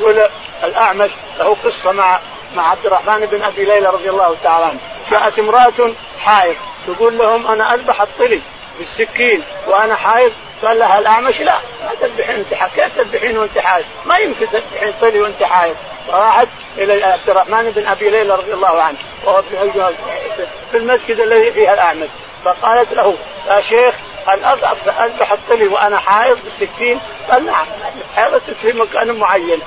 يقول الأعمش له قصة مع مع عبد الرحمن بن أبي ليلى رضي الله تعالى عنه. جاءت امرأة حائض. تقول لهم أنا أذبح الطلي بالسكين وأنا حائض. قال لها الأعمش لا ما تذبحين أنت كيف تذبحين وأنت حائض؟ ما يمكن تذبحين طلي وأنت حائض. فراحت إلى عبد الرحمن بن أبي ليلى رضي الله عنه. وهو في المسجد الذي فيها الأعمش. فقالت له يا شيخ هل اذبح الطلي وأنا حائض بالسكين؟ قال نعم حائض في مكان معين.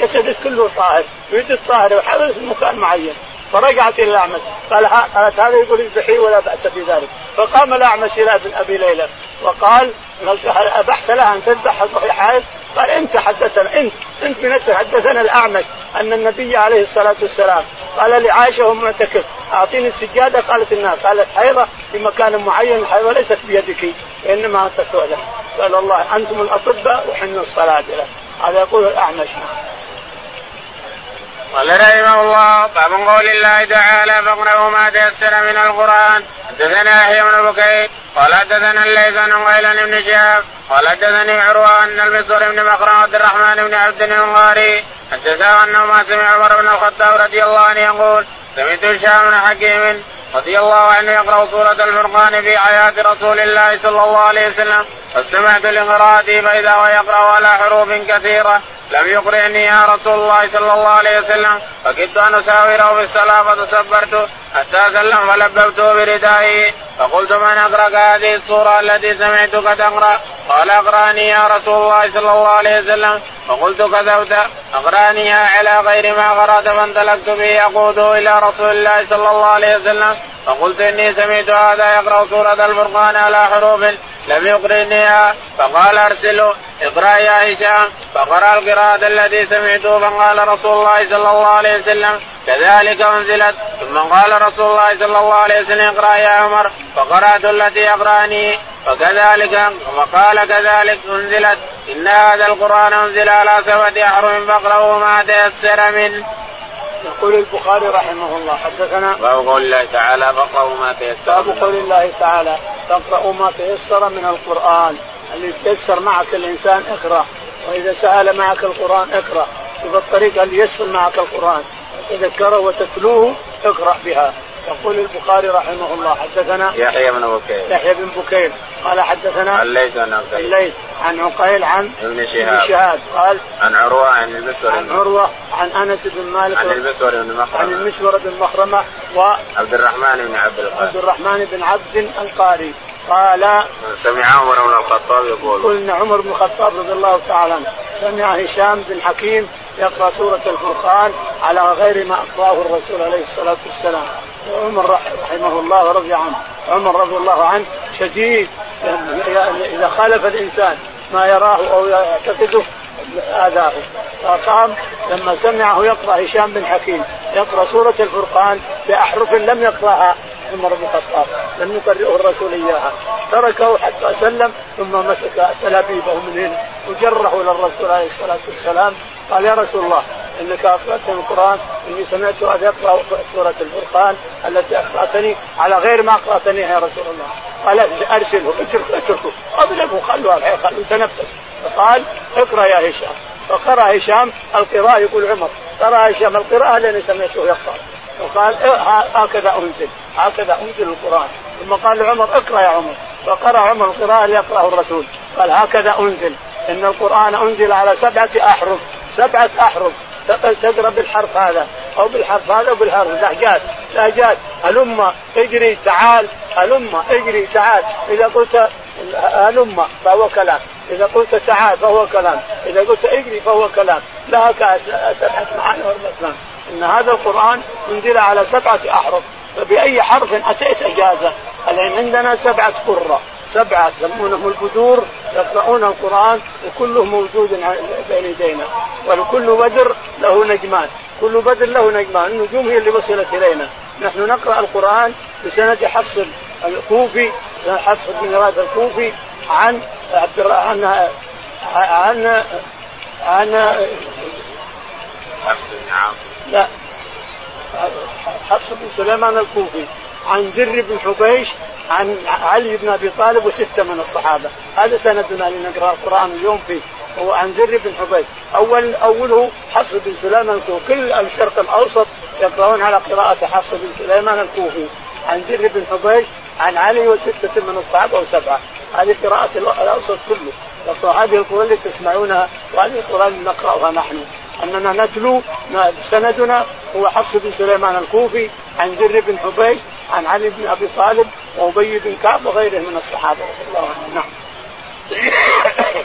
جسدك كله طاهر يريد الطاهر وحائض في مكان معين. فرجعت إلى الأعمش. قال قالت هذا يقول اذبحي ولا بأس بذلك. فقام الأعمش إلى ابن أبي ليلى. وقال هل أبحت لها أن تذبح وهي حائض؟ قال إنت حدثنا إنت إنت بنفسك حدثنا الأعمش. أن النبي عليه الصلاة والسلام قال لعائشه وهو معتكف أعطيني السجادة قالت الناس قالت حيضة في مكان معين الحيضة ليست بيدك انما تتولى قال الله أنتم الأطباء وحن الصلاة. هذا يقول الأعمش. قال رحمه الله باب قول الله تعالى فاقرأوا ما تيسر من القرآن. حدثنا يحيى بن بكير قال حدثنا الليث عن غيلان بن شهاب قال حدثني عروة ان البصر بن مخرم عبد الرحمن بن عبد الانصاري حدثه أنه ما سمع عمر بن الخطاب رضي الله عنه يقول سمعت هشام بن حكيم رضي الله عنه يقرأ سورة الفرقان في حياه رسول الله صلى الله عليه وسلم فاستمعت لقراءته فإذا هو يقرأ على حروف كثيرة لم يقرئني يا رسول الله صلى الله عليه وسلم فكدت أن أساوره في الصلاة فتصبرت حتى سلم فلببته بردائه فقلت من أقرأ هذه السورة التي سمعتك تقرا قال أقرأني يا رسول الله صلى الله عليه وسلم. فقلت كذبت. اقرانيها على غير ما قرأت فانطلقت به يقوده إلى رسول الله صلى الله عليه وسلم. فقلت إني سمعت هذا يقرأ سورة الفرقان على حروف لم يقرنها فقال ارسله اقرأ يا هشام. فقرأ القراءة التي سمعته فقال رسول الله صلى الله عليه وسلم. كذلك أنزلت. ثم قال رسول الله صلى الله عليه وسلم اقرا يا عمر فقرأت التي أقرأني وكذلك وقال كذلك أنزلت إن هذا القرآن أنزل على سبعة أحرف فاقرأوا ما تيسر منه. يقول البخاري رحمه الله حدثنا باب قول الله تعالى فاقرأوا ما تيسر باب قول الله تعالى فاقرأوا ما تيسر من القرآن اللي تيسر معك الإنسان اقرأ وإذا سأل معك القرآن اقرأ شوف الطريقة اللي يسهل معك القرآن تذكره وتتلوه اقرأ بها. يقول البخاري رحمه الله حدثنا يحيى بن بكير. يحيى بن بكير. قال حدثنا الليث بن عقيل. الليث عن عقيل عن ابن شهاب. شهاب. قال عن عروة عن المسور عن عروة عن أنس بن مالك عن المسور بن عن مخرمه المسور بن مخرمة عبد الرحمن بن عبد وعبد القادر الرحمن بن عبد القاري قال سمع عمر بن الخطاب يقول. قلنا عمر بن الخطاب رضي الله تعالى عنه. سمع هشام بن حكيم يقرأ سورة الفرقان على غير ما اقراه الرسول عليه الصلاة والسلام. وعمر رحمه الله ورضي عنه. عمر رضي الله عنه شديد. إذا خالف الإنسان ما يراه أو يعتقده آذاه. فقام لما سمعه يقرأ هشام بن حكيم. يقرأ سورة الفرقان بأحرف لم يقرأها عمر بن الخطاب. لم يقرئه الرسول إياها. تركه حتى سلم ثم مسك تلابيبه من هنا. وجره إلى الرسول عليه الصلاة والسلام. قال يا رسول الله إنك اقراتني القرآن إني سمعت أن يقرأ سورة الفرقان التي أقرأتني على غير ما اقراتنيها يا رسول الله. قال أرسله اتركه اتركه. اضربه خلوه خلوه تنفس. فقال اقرأ يا هشام. فقرأ هشام القراءة يقول عمر قرأ هشام القراءة لاني سمعته يقرأ. وقال إيه هكذا أنزل هكذا أنزل القرآن. ثم قال لعمر اقرأ يا عمر. فقرأ عمر القراءة اللي يقراه الرسول. قال هكذا أنزل. إن القرآن أنزل على سبعة أحرف. سبعة أحرف. تقرأ بالحرف هذا. أو بالحرف هذا أو بالحرف. لهجات لهجات هلم اجري. تعال. هلم اجري. تعال. إذا قلت هلم فهو كلام. إذا قلت تعال فهو كلام. إذا قلت اجري فهو كلام. لها سبعة معاني وأربعة إن هذا القرآن انزل على سبعة أحرف. فبأي حرف أتيت إجازة؟ الآن عندنا سبعة قراء سبعة يسمونهم البدور يقرؤون القرآن وكله موجود بين يدينا. ولكل بدر له نجمان. كل بدر له نجمان. النجوم هي اللي وصلت إلينا. نحن نقرأ القرآن بسند حفص الكوفي حفص بن راد الكوفي عن عبد عن عن عن حفص بن عاصم. لا حفص بن سليمان الكوفي. عن زر بن حبيش عن علي بن أبي طالب وستة من الصحابة. هذا سندنا لنقرأ القرآن اليوم فيه هو عن زر بن حبيش. اول أوله حفص بن سليمان الكوفي. كل الشرق الأوسط يقرؤون على قراءة حفص بن سليمان الكوفي. عن زر بن حبيش عن علي وستة من الصحابة أو سبعة هذه قراءة الأوسط كله. هذه القرآن اللي تسمعونها وهذه القرآن اللي نقرأها نحن. أننا نتلو سندنا هو حفص بن سليمان الكوفي عن زر بن حبيش عن علي بن أبي طالب وأبي بن كعب وغيره من الصحابة. رضي الله عنهم نعم.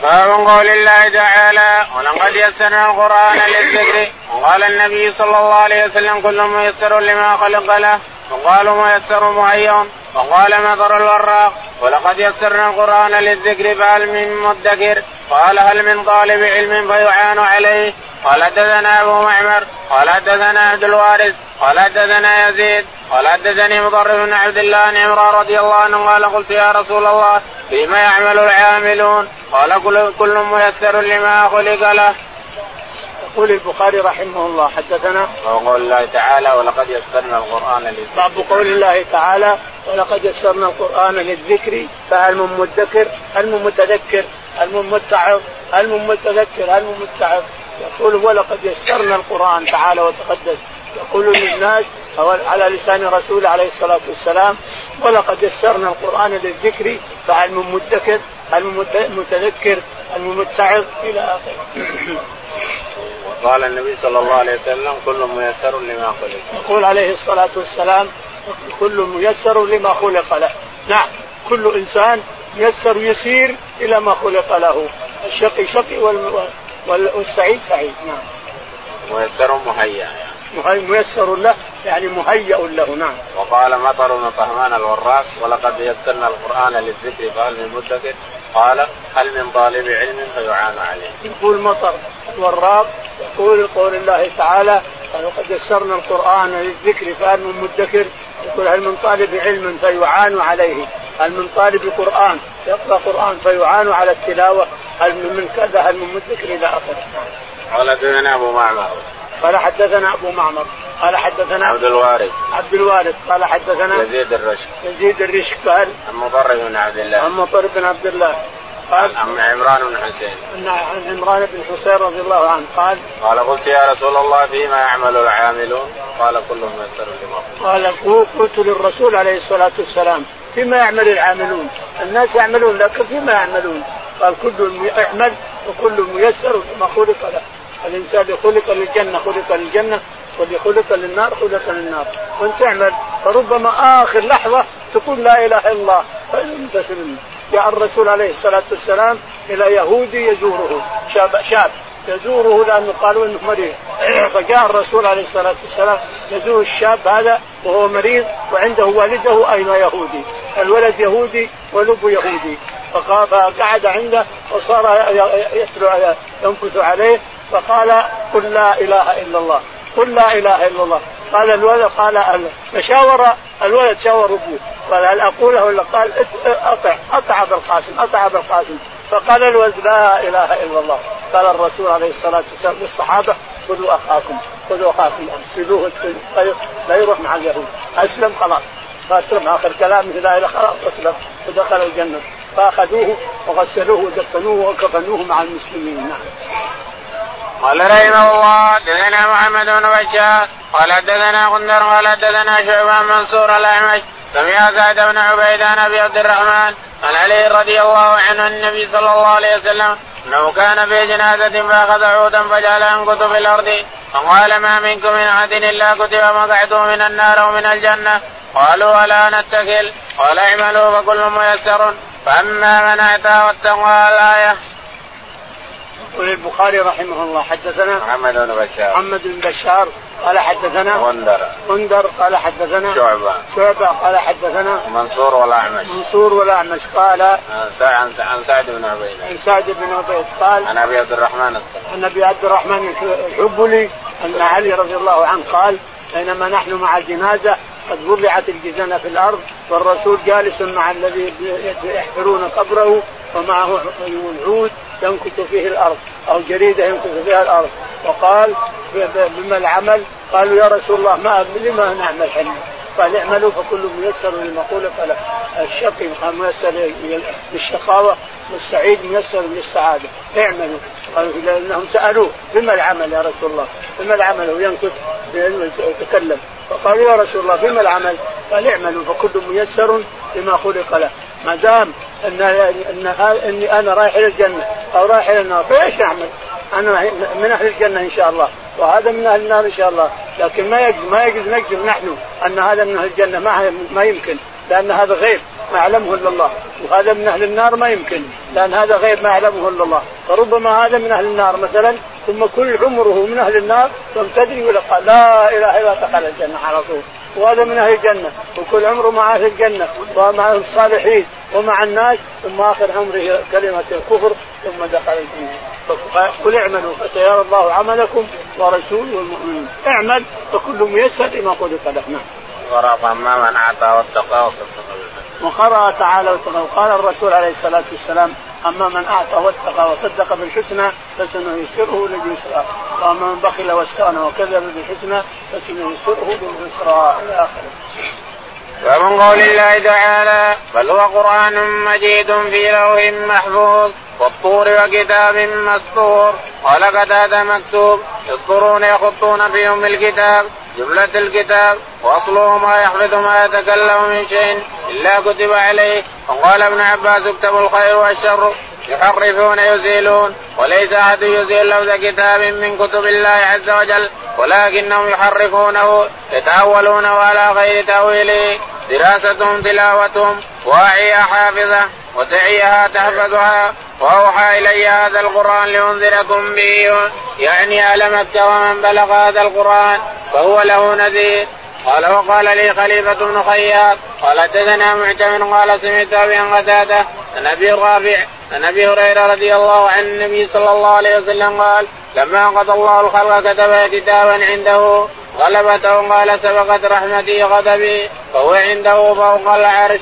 باب قول الله تعالى ولقد يسرنا القرآن للذكر وقال النبي صلى الله عليه وسلم كل ميسر لما خلق له وقالوا ميسر مهيئ وقال مطر الوراق ولقد يسرنا القرآن للذكر فهل من مدكر قال هل من طالب علم فيعان عليه؟ قال حدثنا أبو معمر قال حدثنا عبد الوارث قال حدثنا يزيد قال حدثني مضر بن عبد الله عن عمران رضي الله عنه قال قلت يا رسول الله فيما يعمل العاملون؟ قال كل, كل ميسر لما خلق له. يقول البخاري رحمه الله حدثنا. وقول الله تعالى ولقد يسرنا القرآن للذكر باب قول الله تعالى ولقد يسرنا القرآن للذكر فهل من مدكر؟ هل من متذكر؟ هل من متعظ؟ هل من متذكر؟ هل من متعظ؟ يقول ولقد يسرنا القرآن تعالى وتقدس. يقول للناس على لسان رسول عليه الصلاة والسلام ولقد يسرنا القرآن للذكر فهل من مدكر؟ هل من متذكر؟ هل من متعظ؟ إلى آخره. وقال النبي صلى الله عليه وسلم كل ميسر لما خلق. يقول عليه الصلاة والسلام كل ميسر لما خلق له. نعم كل إنسان ميسر يسير إلى ما خلق له. الشقي شقي والسعيد سعيد. نعم. ميسر مهيأ. يعني. ميسر له يعني مهيأ له. نعم. وقال مطر بن طهمان الوراق ولقد يسرنا القرآن للذكر فهل من مدكر قال هل من طالب علم فيعان عليه. يقول مطر الوراق يقول قول الله تعالى وقد يسرنا القرآن للذكر فهل من مدكر؟ يقول هل من طالب علم فيعان عليه؟ هل من طالب قرآن يقرأ قرآن فيعان على التلاوة هل من كذا هل من مدكر إلى آخره قال حدثنا أبو معمر. قال حدثنا أبو معمر. قال حدثنا عبد الوارث. عبد الوارث. قال حدثنا يزيد الرشك يزيد الرشك قال عن مطر بن عبد الله. عن مطر بن عبد الله. قال عن عمران بن حسين. عن عمران بن حسين رضي الله عنه. قال قال قلت يا رسول الله فيما يعمل العاملون؟ قال كلهم يسر لما قال قلت للرسول عليه الصلاة والسلام فيما يعمل العاملون. الناس يعملون لكن فيما يعملون؟ قال كل يعمل وكل ميسر لما خلق له. الإنسان خلق للجنة خلق للجنة واللي خلق للنار خلق للنار. وإن تعمل فربما آخر لحظة تقول لا إله إلا الله فإن تسلم جاء الرسول عليه الصلاة والسلام إلى يهودي يزوره. شاب شاب. يزوره لأنه قالوا إنه مريض. فجاء الرسول عليه الصلاة والسلام يزور الشاب هذا وهو مريض وعنده والده أيضا يهودي؟ الولد يهودي والأب يهودي. فقعد عنده وصار يتلو ينفث عليه فقال قل لا إله إلا الله. قل لا إله إلا الله. قال الولد قال فشاور الولد شاور أبوه. قال هل أقوله ولا قال اطع أطع أبا القاسم أطع أبا القاسم. فقال الولد لا إله إلا الله. قال الرسول عليه الصلاة والسلام للصحابة خذوا أخاكم خذوا أخاكم ارسلوه لا يروح مع اليهود. أسلم خلاص. فأسلم آخر كلامه لا إله خلاص أسلم ودخل الجنة. فأخذوه وغسلوه ودفنوه وكفنوه مع المسلمين. نعم. قال رحمه الله دثنا محمد بن بشار قال دثنا غندر قال دثنا شعبان منصور الأعمش سمع سعد بن عبيد عن أبي عبد الرحمن عن علي رضي الله عنه النبي صلى الله عليه وسلم أنه كان في جنازة فأخذ عودا فجعل ينكت في الأرض. فقال ما منكم من احد إلا كتب مقعده من النار أو من الجنة. قالوا ولا نتكل؟ قال اعملوا فكل ميسر. فأما من أعطى واتقى الآية يقول البخاري رحمه الله حدثنا محمد بن بشار. محمد بن بشار قال حدثنا غندر. غندر قال حدثنا شعبة. شعبة قال حدثنا منصور والأعمش. منصور والأعمش قال عن عن سعد بن عبيد عن سعد بن عبيد قال عن أبي عبد الرحمن عن أبي عبد الرحمن الحبلي أن علي رضي الله عنه قال بينما نحن مع الجنازة قد وضعت الجزنة في الأرض والرسول جالس مع الذي يحفرون قبره ومعه العود ينكت فيه الأرض أو جريدة ينكت فيها الأرض. وقال بما العمل قالوا يا رسول الله ما لما نعمل حنا؟ قال اعملوا فكل ميسر لما خلق له الشقي ميسر للشقاوة والسعيد ميسر للسعادة. اعملوا. قالوا لأنهم سألوه بما العمل يا رسول الله؟ بما العمل؟ هو ينكت يتكلم. فقالوا يا رسول الله بما العمل؟ قال اعملوا فكل ميسر لما خلق له. ما دام ان ان اني أنا رايح إلى الجنة أو رايح إلى النار. فإيش اعمل؟ أنا من أهل الجنة إن شاء الله. وهذا من أهل النار إن شاء الله. لكن ما يجوز ما يجوز نجزم نحن أن هذا من أهل الجنة. ما ما يمكن. لأن هذا غيب ما يعلمه إلا الله. وهذا من أهل النار ما يمكن. لأن هذا غيب ما يعلمه إلا الله. فربما هذا من أهل النار مثلا. ثم كل عمره من أهل النار. ثم تدري ولا لا إله إلا دخل الجنة على طول. وهذا من أهل الجنة. وكل عمره مع أهل الجنة ومع الصالحين ومع الناس ثم آخر عمره كلمة الكفر ثم دخل الجنه قل اعملوا فسيرى الله عملكم ورسوله والمؤمنين اعمل فكل ميسر لما خلق له نعم. ورأى من اعطى واتقى وصدق. وقرأ تعالى وتقى وقال الرسول عليه الصلاة والسلام أما من أعطى واتقى وصدق بالحسنى فسنيسره لليسرى وأما من بخل واستغنى وكذب بالحسنى فسنيسره لليسرى إلى آخره. ومن قول الله تعالى بل هو قرآن مجيد في لوح محفوظ والطور وكتاب مسطور. قال قتادة مكتوب يسطرون يخطون في أم الكتاب. جملة الكتاب وأصله ما يحفظ ما يتكلم من شيء إلا كتب عليه. وقال ابن عباس اكتبوا الخير والشر. يحرفون يزيلون وليس أحد يزيل لفظ كتاب من كتب الله عز وجل. ولكنهم يحرفونه يتأولونه على غير تأويله. دراستهم تلاوتهم. واعيها حافظة وتعيها تحفظها. وأوحى إلي هذا القرآن لأنذركم به. يعني أهل مكه ومن بلغ هذا القرآن. فهو له نذير. قال وقال لي خليفة بن خياط. قال حدثنا معتمر قال سمعت أبي قتادة. عن أبي رافع عن أبي هريرة رضي الله عن النبي صلى الله عليه وسلم قال لما قضى الله الخلق كتب كتابا عنده غلبته. قال سبقت رحمتي غضبي فهو عنده فوق العرش.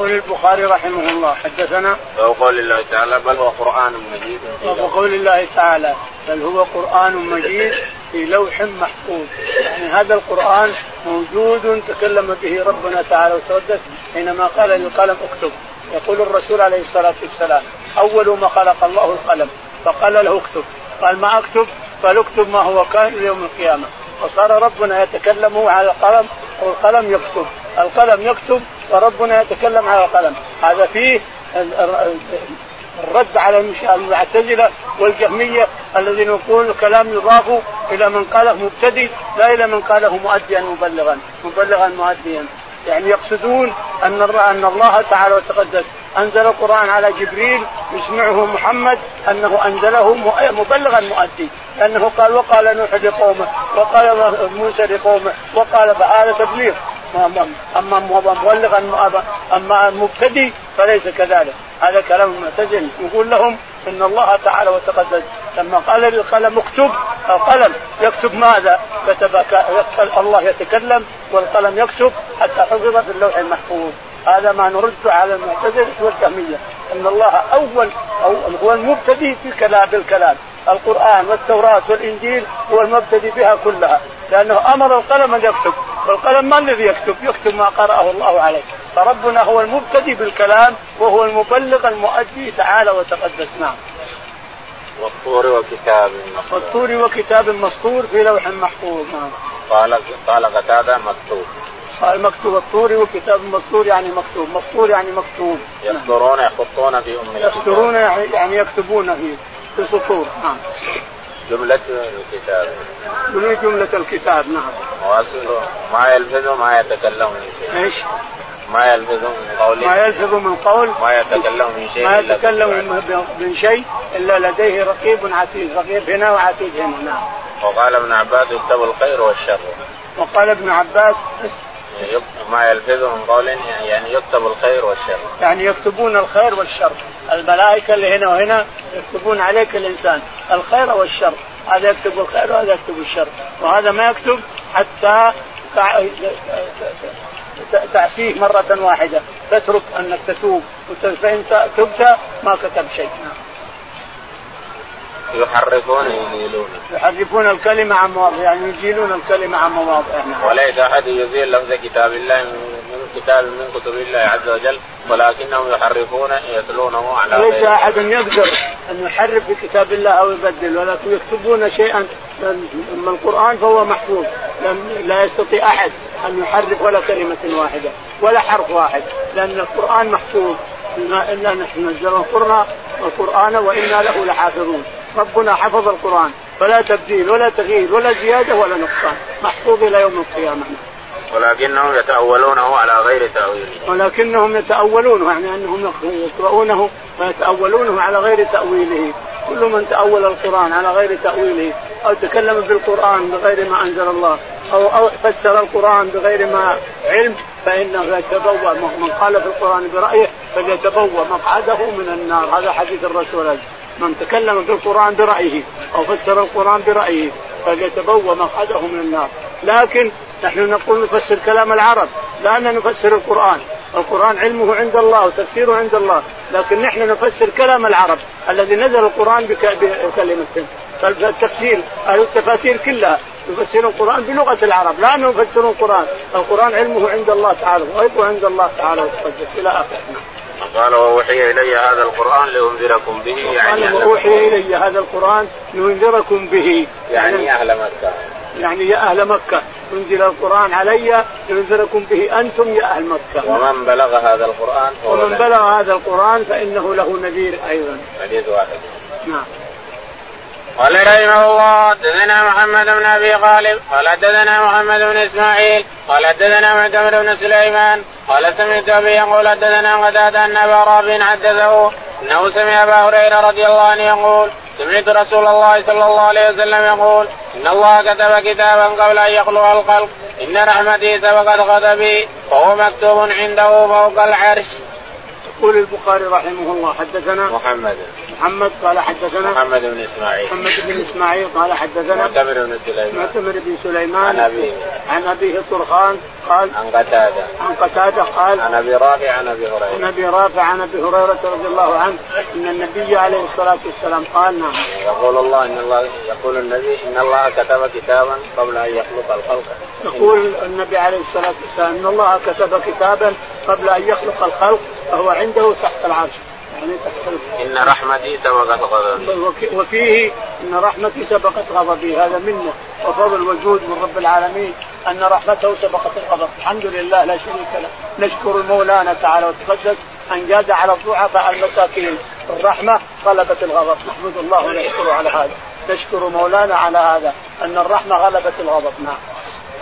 يقول البخاري رحمه الله حدثنا؟ وقول الله تعالى بل هو قرآن مجيد. وقول الله تعالى بل هو قرآن مجيد في لوح محفوظ. يعني هذا القرآن موجود تكلم به ربنا تعالى وتقدس حينما قال للقلم اكتب. يقول الرسول عليه الصلاة والسلام أول ما خلق الله القلم فقال له اكتب. قال ما أكتب؟ قال اكتب ما هو كائن يوم القيامة. وصار ربنا يتكلم على القلم والقلم يكتب. القلم يكتب وربنا يتكلم على القلم. هذا فيه الرد على المعتزلة والجهمية الذين يقولون الكلام يضاف إلى من قاله مبتدئ لا إلى من قاله مؤديا مبلغا مبلغا مؤديا. يعني يقصدون أن أن الله تعالى وتقدس أنزل القرآن على جبريل يسمعه محمد أنه أنزله مبلغا مؤدي. لأنه قال وقال نوح لقومه وقال موسى لقومه وقال فهذا تبليغ. أما مبلغا أما مبتدي فليس كذلك. هذا كلام المعتزل يقول لهم إن الله تعالى وتقدس. لما قال للقلم اكتب القلم يكتب ماذا؟ كتب الله يتكلم والقلم يكتب حتى حفظ في اللوح المحفوظ. هذا ما نرد على المعتزله والجهميه إن الله أول أو هو المبتدي في كلام بالكلام. القرآن والتوراة والإنجيل هو المبتدي بها كلها. لأنه أمر القلم أن يكتب. والقلم ما الذي يكتب؟ يكتب ما قرأه الله عليه. فربنا هو المبتدي بالكلام وهو المبلغ المؤدي تعالى وتقدس. نعم. والطور وكتاب مسطور والطور وكتاب مسطور في لوح محفوظ. نعم. قال قال قتادة مكتوب. قال مكتوب الطور وكتاب مسطور يعني مكتوب مسطور يعني مكتوب. يسطرون يخطون في أم يسطرون يعني يكتبون في في سطور نعم. جملة الكتاب. جملة الكتاب نعم. ما يلفظ ما يتكلم من شيء. إيش؟ ما يلفظ من قول. ما يلفظ من قول. ما يتكلم من شيء ما يتكلم من شيء إلا لديه رقيب عتيد رقيب هنا وعتيد هنا نعم. وقال ابن عباس يكتب الخير والشر. وقال ابن عباس ما يلفظ من قول يعني يكتب الخير والشر. يعني يكتبون الخير والشر. الملائكة اللي هنا وهنا يكتبون عليك الإنسان. الخير والشر. هذا يكتب الخير وهذا يكتب الشر. وهذا ما يكتب حتى تعصيه مرة واحدة. تترك أنك تتوب. فإن تبت ما كتب شيء. يحرفون يزيلون يحرفون الكلمة عن مواضع يعني يزيلون الكلمة عن مواضعها نعم. وليس أحد يزيل لفظ كتاب الله من كتاب من كتب الله عز وجل ولكنهم يحرفون يتلونه على ليس أحد يقدر أن يحرف في كتاب الله أو يبدل ولكن يكتبون شيئا أما القرآن فهو محفوظ لا يستطيع أحد أن يحرف ولا كلمة واحدة ولا حرف واحد لأن القرآن محفوظ. إنا نحن نزلنا القرآن القرآن وإنا له لحافظون. ربنا حفظ القرآن. فلا تبديل ولا تغيير ولا زيادة ولا نقصان. محفوظ إلى يوم القيامة. ولكنهم يتأولونه على غير تأويله. ولكنهم يتأولونه يعني أنهم يقرؤونه ويتأولونه على غير تأويله. كل من تأول القرآن على غير تأويله أو تكلم بالقرآن بغير ما أنزل الله أو, أو فسر القرآن بغير ما علم فإنه يتبوأ. من قال في القرآن برأيه فليتبوأ مقعده من النار. هذا حديث الرسول من تكلم في القرآن برأيه أو فسر القرآن برأيه فليتبوأ مقعده من النار. لكن نحن نقول نفسر كلام العرب لا أن نفسر القرآن. القرآن علمه عند الله وتفسيره عند الله. لكن نحن نفسر كلام العرب الذي نزل القرآن بكلمة. فالتفسير التفاسير كلها يفسر القرآن بلغة العرب لا أنه يفسر القرآن. القرآن علمه عند الله تعالى وغيبه عند الله تعالى وتقدس إلى آخره. قال وأوحي إلي هذا القرآن لأنذركم به يعني قال وأوحي إلي هذا القرآن لأنذركم به. يعني, يعني أهل مكة. يعني يا أهل مكة. أنزل القرآن علي لأنذركم به. أنتم يا أهل مكة. ومن بلغ هذا القرآن ومن بلغ هذا القرآن فإنه له نذير أيضا. حديث واحد. نعم. قال رحمه الله حدثنا محمد بن أبي غالب قال حدثنا محمد بن إسماعيل قال حدثنا معتمر بن سليمان قال سمعت أبي يقول حدثنا قتادة أن أبا رافع حدثه أنه سمع أبا هريرة رضي الله عنه يقول سمعت رسول الله صلى الله عليه وسلم يقول إن الله كتب كتابا قبل أن يخلق الخلق إن رحمتي سبقت غضبي وهو مكتوب عنده فوق العرش. يقول البخاري رحمه الله حدثنا محمد. محمد قال حدثنا محمد بن إسماعيل. محمد بن إسماعيل قال حدثنا معتمر بن سليمان. معتمر بن سليمان. عن أبيه. عن أبيه طرخان قال عن قتادة. عن قتادة قال عن أبي رافع عن أبي هريرة. عن أبي رافع عن أبي هريرة رضي الله عنه إن النبي عليه الصلاة والسلام قال نعم. يقول الله إن الله يقول النبي إن الله كتب كتابا قبل أن يخلق الخلق. يقول النبي عليه الصلاة والسلام إن الله كتب كتابا قبل أن يخلق الخلق. فهو عنده تحت العرش. يعني تختلف إن رحمتي سبقت غضبي. وفيه إن رحمتي سبقت غضبي. هذا منه. وفضل وجود من رب العالمين أن رحمته سبقت الغضب. الحمد لله لا شريك له. نشكر مولانا تعالى وتقدس أن جاد على الضعفاء المساكين. الرحمة غلبت الغضب. نحمد الله ونشكره على هذا. نشكر مولانا على هذا. أن الرحمة غلبت الغضب. نعم.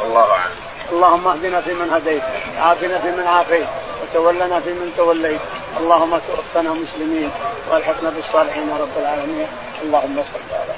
والله أعلم. اللهم اهدنا فيمن هديت عافنا فيمن عافيت وتولنا فيمن توليت. اللهم توفنا مسلمين والحقنا بالصالحين يا رب العالمين. اللهم صل على